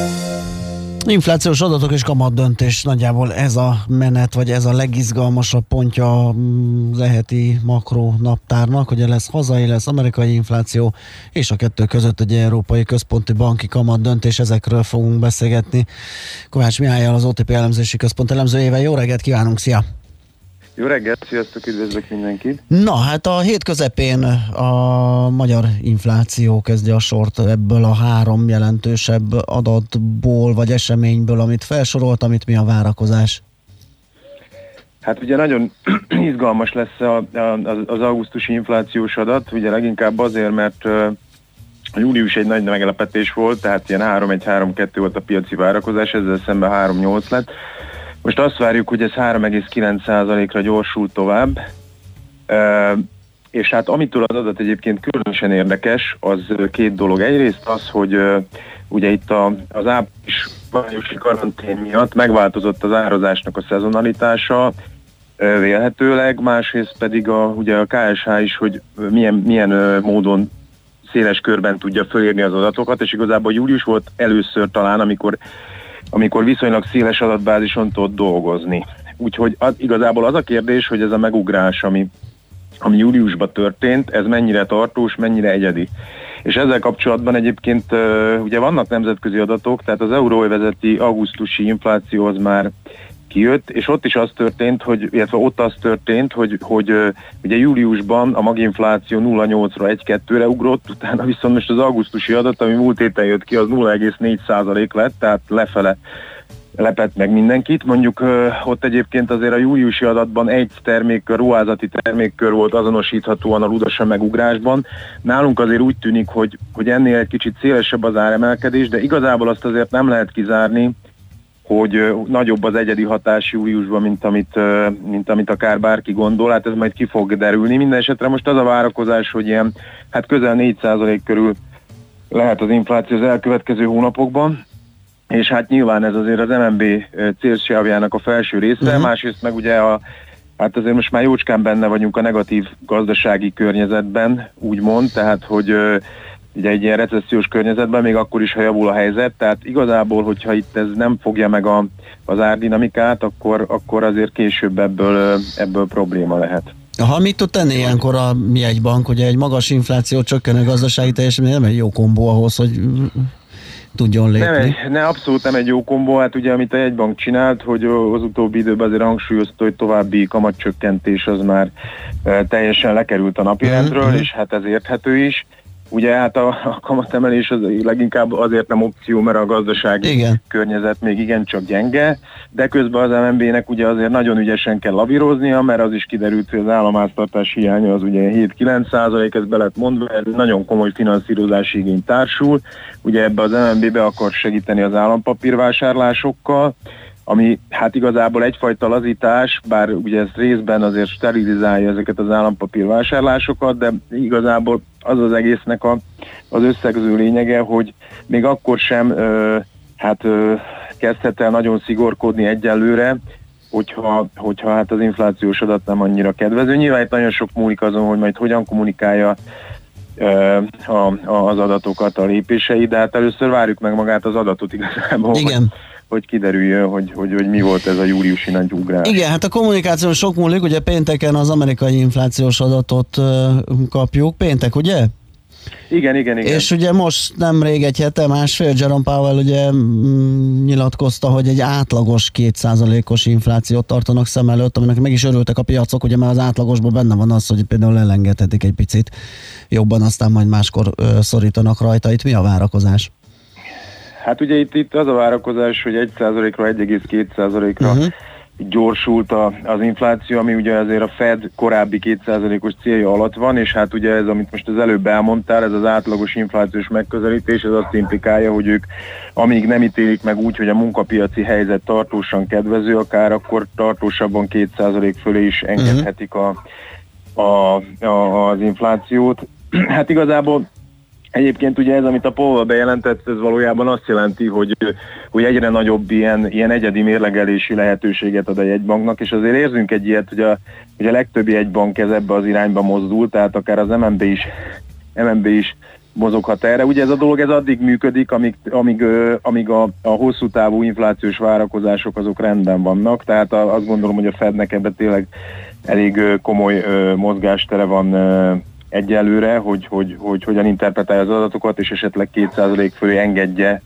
Speaker 1: Inflációs adatok és kamat döntés nagyjából ez a menet, vagy ez a legizgalmasabb pontja az makro naptárnak, hogy lesz hazai, lesz amerikai infláció, és a kettő között egy európai központi banki kamat döntés, ezekről fogunk beszélgetni. Kovács Mihályal, az OTP elemzési központ elemzőjével. Jó reggelt kívánunk, szia!
Speaker 16: Jó reggelt, sziasztok, üdvözlök mindenkit!
Speaker 1: Na, hát a hét közepén a magyar infláció kezdje a sort ebből a három jelentősebb adatból, vagy eseményből, amit felsorolt, amit mi a várakozás?
Speaker 16: Hát ugye nagyon izgalmas lesz a, a, az augusztusi inflációs adat, ugye leginkább azért, mert a július egy nagy meglepetés volt, tehát ilyen 3-1-3-2 volt a piaci várakozás, ezzel szemben 3-8 lett. Most azt várjuk, hogy ez 3,9%-ra gyorsul tovább, és hát amitől az adat egyébként különösen érdekes, az két dolog. Egyrészt az, hogy ugye itt a, az április májusi karantén miatt megváltozott az árazásnak a szezonalitása, vélhetőleg, másrészt pedig a, ugye a KSH is, hogy milyen, milyen módon széles körben tudja fölírni az adatokat, és igazából július volt először talán, amikor, amikor viszonylag széles adatbázison tudott dolgozni. Úgyhogy az, igazából az a kérdés, hogy ez a megugrás, ami, ami júliusban történt, ez mennyire tartós, mennyire egyedi. És ezzel kapcsolatban egyébként ugye vannak nemzetközi adatok, tehát az euróvezeti augusztusi infláció az már kijött, és ott is az történt, hogy, illetve ott az történt, hogy, hogy ugye júliusban a maginfláció 0,8-ra 1-2-re ugrott, utána viszont most az augusztusi adat, ami múlt héten jött ki, az 0,4% lett, tehát lefele lepett meg mindenkit. Mondjuk ott egyébként azért a júliusi adatban egy termékkör, ruházati termékkör volt azonosíthatóan a ludasa megugrásban. Nálunk azért úgy tűnik, hogy, hogy ennél egy kicsit szélesebb az áremelkedés, de igazából azt azért nem lehet kizárni, hogy nagyobb az egyedi hatás júliusban, mint amit, mint amit akár bárki gondol, hát ez majd ki fog derülni. Minden esetre most az a várakozás, hogy ilyen hát közel 4% körül lehet az infláció az elkövetkező hónapokban, és hát nyilván ez azért az MNB célsávjának a felső része, uh-huh. másrészt meg ugye a Hát azért most már jócskán benne vagyunk a negatív gazdasági környezetben, úgymond, tehát hogy ugye egy ilyen recessziós környezetben, még akkor is, ha javul a helyzet, tehát igazából, hogyha itt ez nem fogja meg a, az árdinamikát, akkor, akkor azért később ebből, ebből probléma lehet.
Speaker 1: Ha mit tud tenni ilyenkor a jegybank, ugye egy magas infláció csökkenő gazdasági teljesítmény nem egy jó kombó ahhoz, hogy tudjon lépni.
Speaker 16: Nem egy, ne, abszolút nem egy jó kombó, hát ugye amit a jegybank csinált, hogy az utóbbi időben azért hangsúlyozta, hogy további kamatcsökkentés az már e, teljesen lekerült a napirendről,
Speaker 1: Mhm.
Speaker 16: és hát ez érthető is. Ugye hát a, a kamatemelés az leginkább azért nem opció, mert a gazdasági
Speaker 1: Igen.
Speaker 16: környezet még igencsak gyenge, de közben az MNB-nek ugye azért nagyon ügyesen kell lavíroznia, mert az is kiderült, hogy az államháztartás hiánya az ugye 7-9 százalék, ez be lett mondva, ez nagyon komoly finanszírozási igény társul. Ugye ebbe az MNB be akar segíteni az állampapírvásárlásokkal, ami hát igazából egyfajta lazítás, bár ugye ez részben azért sterilizálja ezeket az állampapírvásárlásokat, de igazából az az egésznek a, az összegző lényege, hogy még akkor sem ö, hát ö, kezdhet el nagyon szigorkodni egyelőre, hogyha, hogyha hát az inflációs adat nem annyira kedvező. Nyilván itt nagyon sok múlik azon, hogy majd hogyan kommunikálja a, az adatokat, a lépései, de hát először várjuk meg magát az adatot igazából.
Speaker 1: Igen.
Speaker 16: Hogy, kiderüljön, hogy, hogy, hogy mi volt ez a júliusi nagy ugrás.
Speaker 1: Igen, hát a kommunikáción sok múlik, ugye pénteken az amerikai inflációs adatot kapjuk, péntek, ugye?
Speaker 16: Igen, igen, igen.
Speaker 1: És ugye most nemrég egy hete, másfél Jerome Powell ugye mm, nyilatkozta, hogy egy átlagos 2%-os inflációt tartanak szem előtt, aminek meg is örültek a piacok, ugye mert az átlagosban benne van az, hogy például elengedhetik egy picit jobban, aztán majd máskor ö, szorítanak rajta. Itt mi a várakozás?
Speaker 16: Hát ugye itt, itt az a várakozás, hogy 1%-ra, 1,2%-ra uh-huh. gyorsult a, az infláció, ami ugye azért a Fed korábbi 2%-os célja alatt van, és hát ugye ez, amit most az előbb elmondtál, ez az átlagos inflációs megközelítés, ez azt implikálja, hogy ők amíg nem ítélik meg úgy, hogy a munkapiaci helyzet tartósan kedvező, akár akkor tartósabban 2% fölé is engedhetik a, a, a, az inflációt. Hát igazából Egyébként ugye ez, amit a Paul bejelentett, ez valójában azt jelenti, hogy, hogy egyre nagyobb ilyen, ilyen egyedi mérlegelési lehetőséget ad a jegybanknak, és azért érzünk egy ilyet, hogy a, hogy a legtöbb jegybank ez ebbe az irányba mozdul, tehát akár az MNB is, MNB is mozoghat erre. Ugye ez a dolog ez addig működik, amíg, amíg, amíg a, a hosszú távú inflációs várakozások azok rendben vannak, tehát azt gondolom, hogy a Fednek ebben tényleg elég komoly mozgástere van egyelőre, hogy, hogy, hogy hogyan interpretálja az adatokat, és esetleg 2% fölé engedje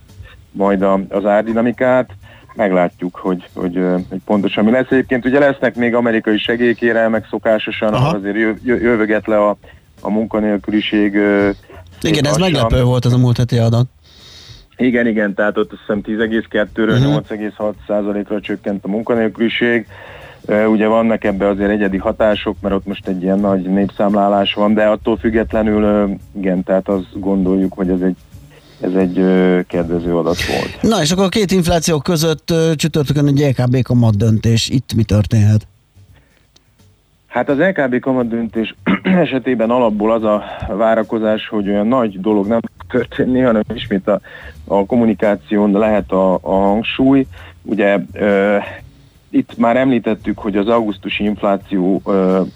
Speaker 16: majd a, az árdinamikát. Meglátjuk, hogy, hogy, hogy pontosan mi lesz. Egyébként ugye lesznek még amerikai segélykérelmek szokásosan, ahol azért jö, jö, jövöget le a, a munkanélküliség.
Speaker 1: Igen, ez meglepő volt ez a múlt heti adat.
Speaker 16: Igen, igen, tehát ott azt hiszem 10,2-ről
Speaker 1: Mhm.
Speaker 16: 8,6 százalékra csökkent a munkanélküliség. Ugye vannak ebbe azért egyedi hatások, mert ott most egy ilyen nagy népszámlálás van, de attól függetlenül igen, tehát azt gondoljuk, hogy ez egy, ez egy ö, kedvező adat volt.
Speaker 1: Na és akkor a két infláció között ö, csütörtökön egy LKB kamat döntés. Itt mi történhet?
Speaker 16: Hát az LKB kamat döntés esetében alapból az a várakozás, hogy olyan nagy dolog nem történni, hanem ismét a, a kommunikáción lehet a, a hangsúly. Ugye ö, itt már említettük, hogy az augusztusi infláció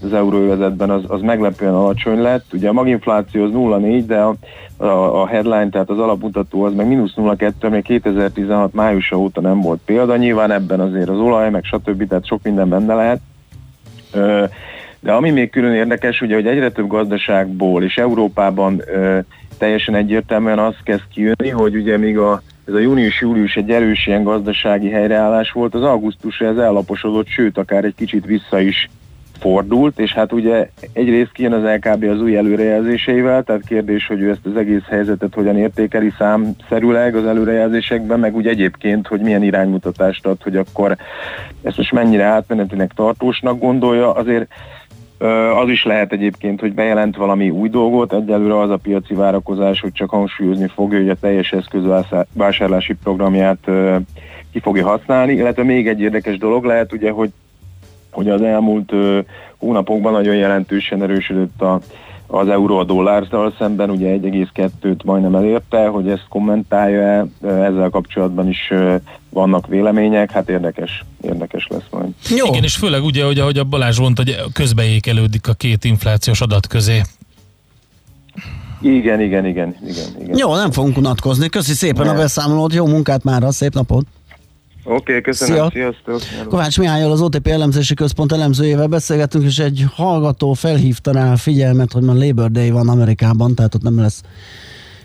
Speaker 16: az euróövezetben az, az meglepően alacsony lett. Ugye a maginfláció az 0,4, de a, a, a headline, tehát az alapmutató az meg mínusz 0,2, még 2016 májusa óta nem volt példa. Nyilván ebben azért az olaj, meg stb. Tehát sok minden benne lehet. De ami még külön érdekes, ugye, hogy egyre több gazdaságból és Európában teljesen egyértelműen az kezd kijönni, hogy ugye még a, ez a június-július egy erős ilyen gazdasági helyreállás volt, az augusztusra ez ellaposodott, sőt akár egy kicsit vissza is fordult, és hát ugye egyrészt kijön az LKB az új előrejelzéseivel, tehát kérdés, hogy ő ezt az egész helyzetet hogyan értékeli számszerűleg az előrejelzésekben, meg úgy egyébként, hogy milyen iránymutatást ad, hogy akkor ezt most mennyire átmenetileg tartósnak gondolja, azért Az is lehet egyébként, hogy bejelent valami új dolgot, egyelőre az a piaci várakozás, hogy csak hangsúlyozni fogja, hogy a teljes eszközvásárlási programját ki fogja használni, illetve még egy érdekes dolog lehet ugye, hogy, hogy az elmúlt hónapokban nagyon jelentősen erősödött a, az euró a dollárdal szemben, ugye 1,2-t majdnem elérte, hogy ezt kommentálja ezzel kapcsolatban is vannak vélemények, hát érdekes, érdekes lesz majd.
Speaker 2: Jó. Igen, és főleg ugye, hogy ahogy a Balázs mondta, hogy közbeékelődik a két inflációs adat közé.
Speaker 16: Igen, igen, igen, igen. igen.
Speaker 1: Jó, nem fogunk unatkozni. Köszi szépen
Speaker 16: Nem.
Speaker 1: a beszámolót, jó munkát már, szép napot!
Speaker 16: Oké, okay, köszönöm,
Speaker 1: Szia.
Speaker 16: sziasztok!
Speaker 1: Kovács Mihályal az OTP elemzési központ elemzőjével beszélgettünk, és egy hallgató felhívta rá a figyelmet, hogy ma Labor Day van Amerikában, tehát ott nem lesz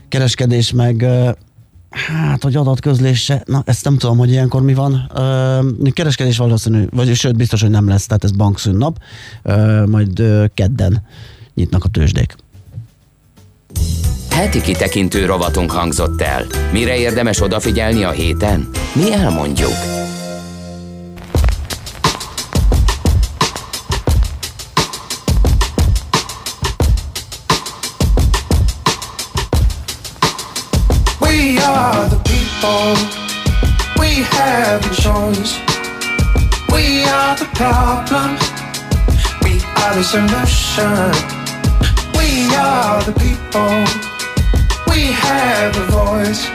Speaker 1: kereskedés, meg hát, hogy adatközlése, na ezt nem tudom, hogy ilyenkor mi van. Ö, kereskedés valószínű, vagy sőt, biztos, hogy nem lesz, tehát ez bankszünnap, ö, majd ö, kedden nyitnak a tőzsdék.
Speaker 3: Heti kitekintő rovatunk hangzott el. Mire érdemes odafigyelni a héten? Mi elmondjuk.
Speaker 17: We are the people. We have a choice. We are the problem. We are the solution. We are the people. We have a voice.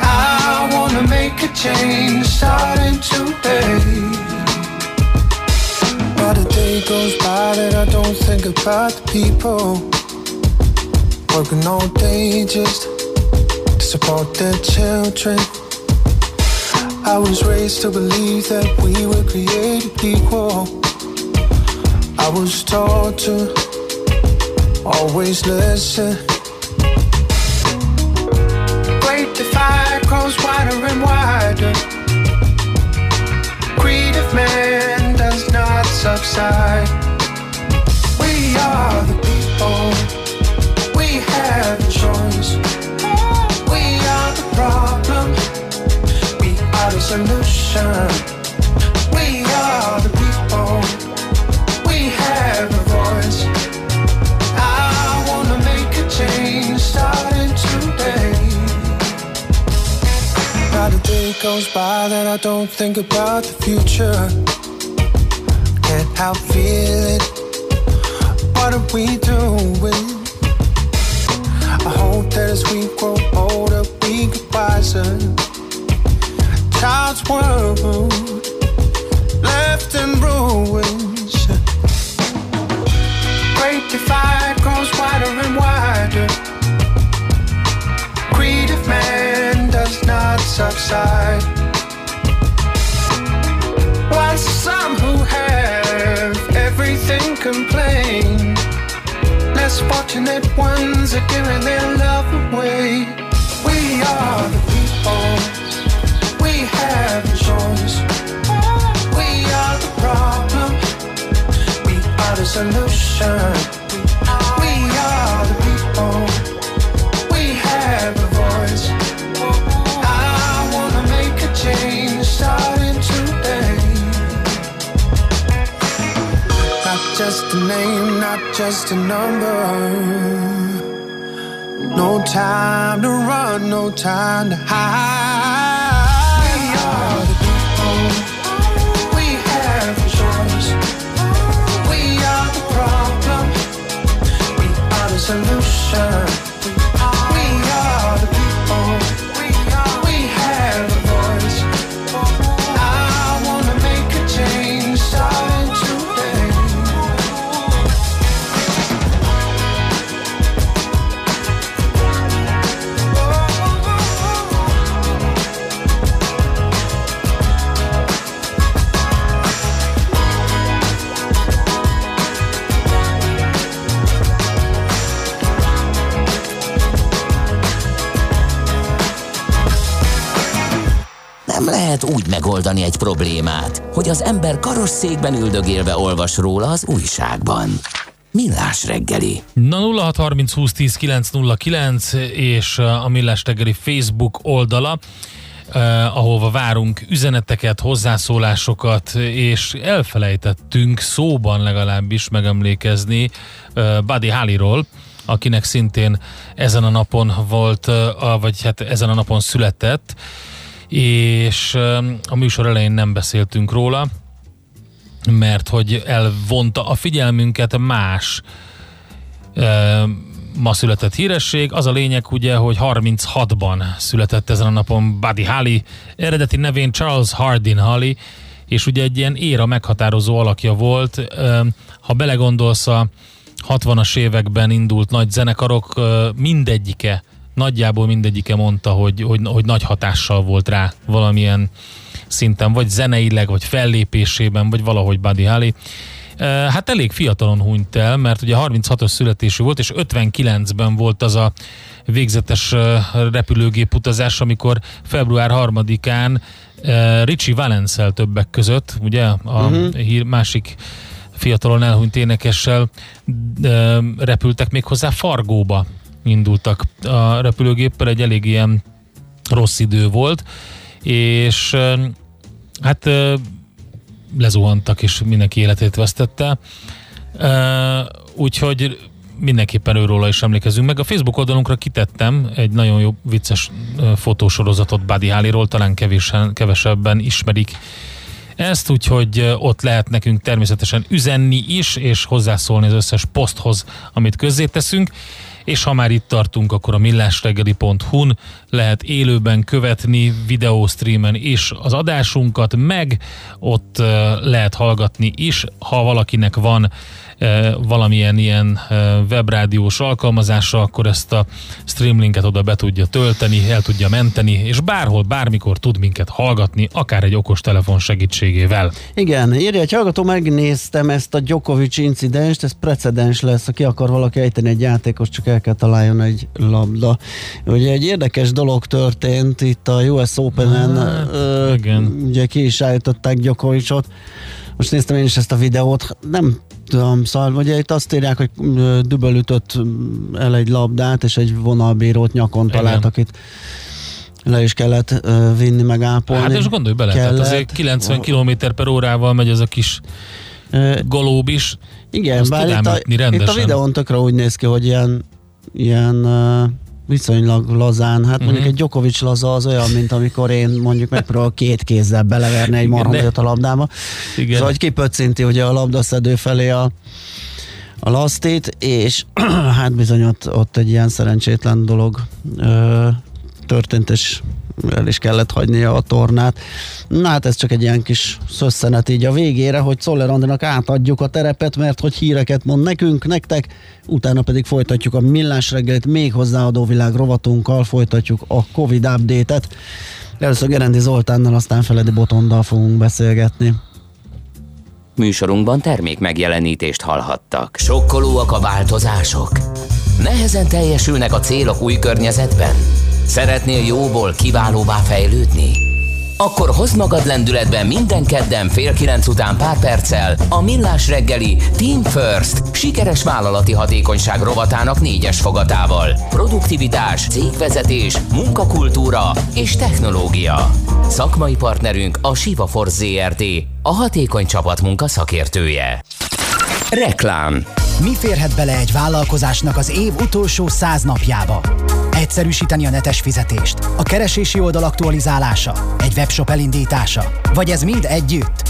Speaker 17: I wanna make a change starting today. Not a day goes by that I don't think about the people working all day just to support their children. I was raised to believe that we were created equal. I was taught to always listen. Great divide grows wider and wider. Greed of man does not subside. We are the people. We have a choice. We are the problem. We are the solution. We are the people. Not a day goes by that I don't think about the future. Can't help feeling. What are we doing? I hope that as we grow older, we get wiser. Complain, less fortunate ones are giving their love away. We are the people. We have a choice. We are the problem. We are the solution. Just a name, not just a number. No time to run, no time to hide.
Speaker 3: Lehet úgy megoldani egy problémát, hogy az ember karosszékben üldögélve olvas róla az újságban. Millás reggeli.
Speaker 2: Na 0630 20 10 909 és a Millás reggeli Facebook oldala, uh, ahova várunk üzeneteket, hozzászólásokat, és elfelejtettünk szóban legalábbis megemlékezni uh, Buddy Hollyról, akinek szintén ezen a napon volt, a- vagy hát ezen a napon született, és a műsor elején nem beszéltünk róla, mert hogy elvonta a figyelmünket más ma született híresség. Az a lényeg ugye, hogy 36-ban született ezen a napon Buddy Holly, eredeti nevén Charles Hardin Holly, és ugye egy ilyen éra meghatározó alakja volt. Ha belegondolsz a 60-as években indult nagy zenekarok, mindegyike, nagyjából mindegyike mondta, hogy, hogy, hogy nagy hatással volt rá valamilyen szinten, vagy zeneileg, vagy fellépésében, vagy valahogy Buddy Holly. Hát elég fiatalon hunyt el, mert ugye 36-os születésű volt, és 59-ben volt az a végzetes repülőgép utazás, amikor február 3-án ö, Richie valence többek között, ugye a uh-huh. hír, másik fiatalon elhunyt énekessel repültek még hozzá Fargóba indultak a repülőgéppel, egy elég ilyen rossz idő volt, és hát lezuhantak, és mindenki életét vesztette. Úgyhogy mindenképpen őróla is emlékezünk meg. A Facebook oldalunkra kitettem egy nagyon jó vicces fotósorozatot Buddy Hollyról, talán kevésen, kevesebben ismerik ezt, úgyhogy ott lehet nekünk természetesen üzenni is, és hozzászólni az összes poszthoz, amit közzéteszünk. És ha már itt tartunk, akkor a millásreggeli.hu-n lehet élőben követni videóstreamen is az adásunkat, meg ott lehet hallgatni is, ha valakinek van valamilyen ilyen ö, webrádiós alkalmazása, akkor ezt a streamlinket oda be tudja tölteni, el tudja menteni, és bárhol, bármikor tud minket hallgatni, akár egy okos telefon segítségével.
Speaker 1: Igen, írja egy hallgató, megnéztem ezt a Djokovic incidenst, ez precedens lesz, ha ki akar valaki ejteni egy játékos, csak el kell találjon egy labda. Ugye egy érdekes dolog történt itt a US Open-en,
Speaker 2: Hát,
Speaker 1: ö,
Speaker 2: igen.
Speaker 1: ugye ki is állították Djokovicot, most néztem én is ezt a videót, nem tudom, szóval ugye itt azt írják, hogy düböl ütött el egy labdát, és egy vonalbírót nyakon talált, akit le is kellett ö, vinni, meg ápolni.
Speaker 2: Hát most gondolj bele, tehát
Speaker 1: kellett.
Speaker 2: azért 90 km per órával megy ez a kis golób is.
Speaker 1: Igen,
Speaker 2: Azt
Speaker 1: bár itt a,
Speaker 2: ütni
Speaker 1: itt a
Speaker 2: rendesen.
Speaker 1: videón tökre úgy néz ki, hogy ilyen, ilyen uh, viszonylag lazán, hát mondjuk
Speaker 2: Mhm.
Speaker 1: egy Djokovic laza az olyan, mint amikor én mondjuk megpróbálok két kézzel beleverni egy
Speaker 2: Igen,
Speaker 1: marhanyat a labdába.
Speaker 2: Igen.
Speaker 1: Szóval, hogy kipöccinti ugye a labdaszedő felé a, a lasztit, és hát bizony ott, ott egy ilyen szerencsétlen dolog ö, történt, és el is kellett hagynia a tornát. Na hát ez csak egy ilyen kis szösszenet így a végére, hogy Szoller Andinak átadjuk a terepet, mert hogy híreket mond nekünk, nektek, utána pedig folytatjuk a millás reggelit, még hozzáadó világ rovatunkkal, folytatjuk a Covid update-et. Először Gerendi Zoltánnal, aztán Feledi Botondal fogunk beszélgetni.
Speaker 3: Műsorunkban termék megjelenítést hallhattak. Sokkolóak a változások? Nehezen teljesülnek a célok új környezetben? Szeretnél jóból kiválóvá fejlődni? Akkor hozd magad lendületben minden kedden fél kilenc után pár perccel a Millás reggeli Team First sikeres vállalati hatékonyság rovatának négyes fogatával. Produktivitás, cégvezetés, munkakultúra és technológia. Szakmai partnerünk a Siva Force ZRT, a hatékony csapatmunka szakértője. Reklám
Speaker 18: Mi férhet bele egy vállalkozásnak az év utolsó száz napjába? Egyszerűsíteni a netes fizetést, a keresési oldal aktualizálása, egy webshop elindítása, vagy ez mind együtt?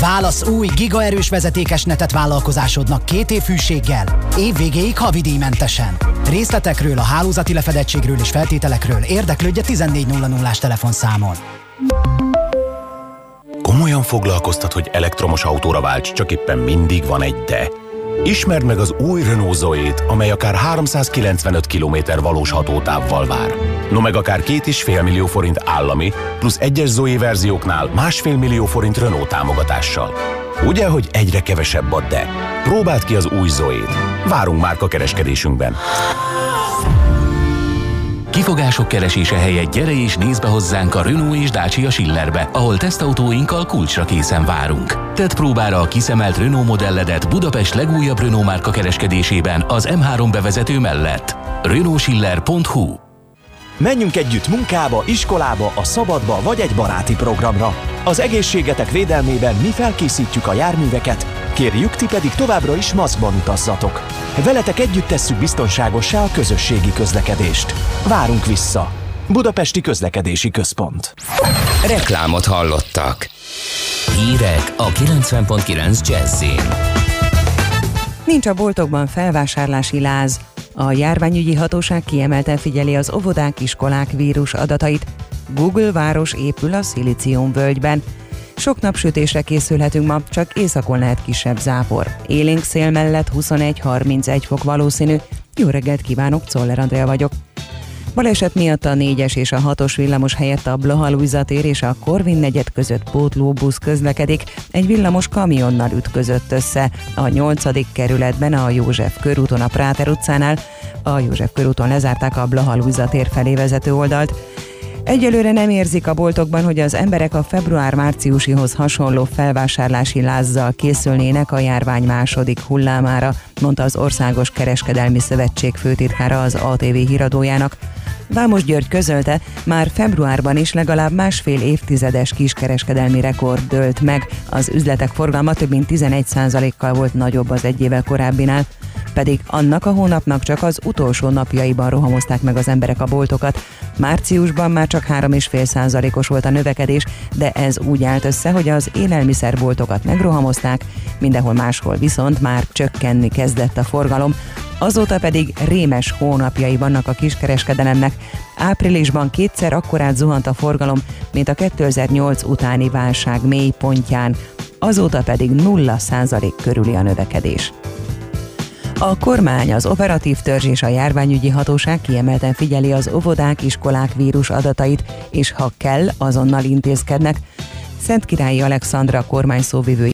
Speaker 18: Válasz új gigaerős vezetékes netet vállalkozásodnak két év fűséggel, év végéig havidíjmentesen. Részletekről, a hálózati lefedettségről és feltételekről érdeklődje 1400-ás telefonszámon.
Speaker 19: Komolyan foglalkoztat, hogy elektromos autóra válts, csak éppen mindig van egy de. Ismerd meg az új Renault Zoe-t, amely akár 395 km valós hatótávval vár. No meg akár két és fél millió forint állami, plusz egyes Zoe verzióknál másfél millió forint Renault támogatással. Ugye, hogy egyre kevesebb a de? Próbáld ki az új Zoe-t. Várunk márka kereskedésünkben.
Speaker 20: Kifogások keresése helyett gyere és nézd be hozzánk a Renault és Dacia Schillerbe, ahol tesztautóinkkal kulcsra készen várunk. Tedd próbára a kiszemelt Renault modelledet Budapest legújabb Renault márka kereskedésében az M3 bevezető mellett. renaultschiller.hu
Speaker 21: Menjünk együtt munkába, iskolába, a szabadba vagy egy baráti programra. Az egészségetek védelmében mi felkészítjük a járműveket, kérjük ti pedig továbbra is maszkban utazzatok. Veletek együtt tesszük biztonságossá a közösségi közlekedést. Várunk vissza! Budapesti Közlekedési Központ.
Speaker 3: Reklámot hallottak. Hírek a 90.9 Jazzin.
Speaker 7: Nincs a boltokban felvásárlási láz. A járványügyi hatóság kiemelten figyeli az óvodák, iskolák vírus adatait. Google város épül a Szilícium völgyben. Sok napsütésre készülhetünk ma, csak északon lehet kisebb zápor. Élénk szél mellett 21-31 fok valószínű. Jó reggelt kívánok, Czoller Andrea vagyok. Baleset miatt a 4-es és a 6-os villamos helyett a Blaha tér és a Korvin negyed között pótlóbusz közlekedik. Egy villamos kamionnal ütközött össze a 8. kerületben a József körúton a Práter utcánál. A József körúton lezárták a Blaha tér felé vezető oldalt. Egyelőre nem érzik a boltokban, hogy az emberek a február-márciusihoz hasonló felvásárlási lázzal készülnének a járvány második hullámára, mondta az Országos Kereskedelmi Szövetség főtitkára az ATV híradójának. Vámos György közölte, már februárban is legalább másfél évtizedes kiskereskedelmi rekord dőlt meg. Az üzletek forgalma több mint 11%-kal volt nagyobb az egy évvel korábbinál pedig annak a hónapnak csak az utolsó napjaiban rohamozták meg az emberek a boltokat. Márciusban már csak 3,5 százalékos volt a növekedés, de ez úgy állt össze, hogy az élelmiszerboltokat megrohamozták, mindenhol máshol viszont már csökkenni kezdett a forgalom, azóta pedig rémes hónapjai vannak a kiskereskedelemnek. Áprilisban kétszer akkorát zuhant a forgalom, mint a 2008 utáni válság mély azóta pedig 0 százalék körüli a növekedés. A kormány, az operatív törzs és a járványügyi hatóság kiemelten figyeli az óvodák, iskolák vírus adatait, és ha kell, azonnal intézkednek. Szent Királyi Alexandra kormány szóvivő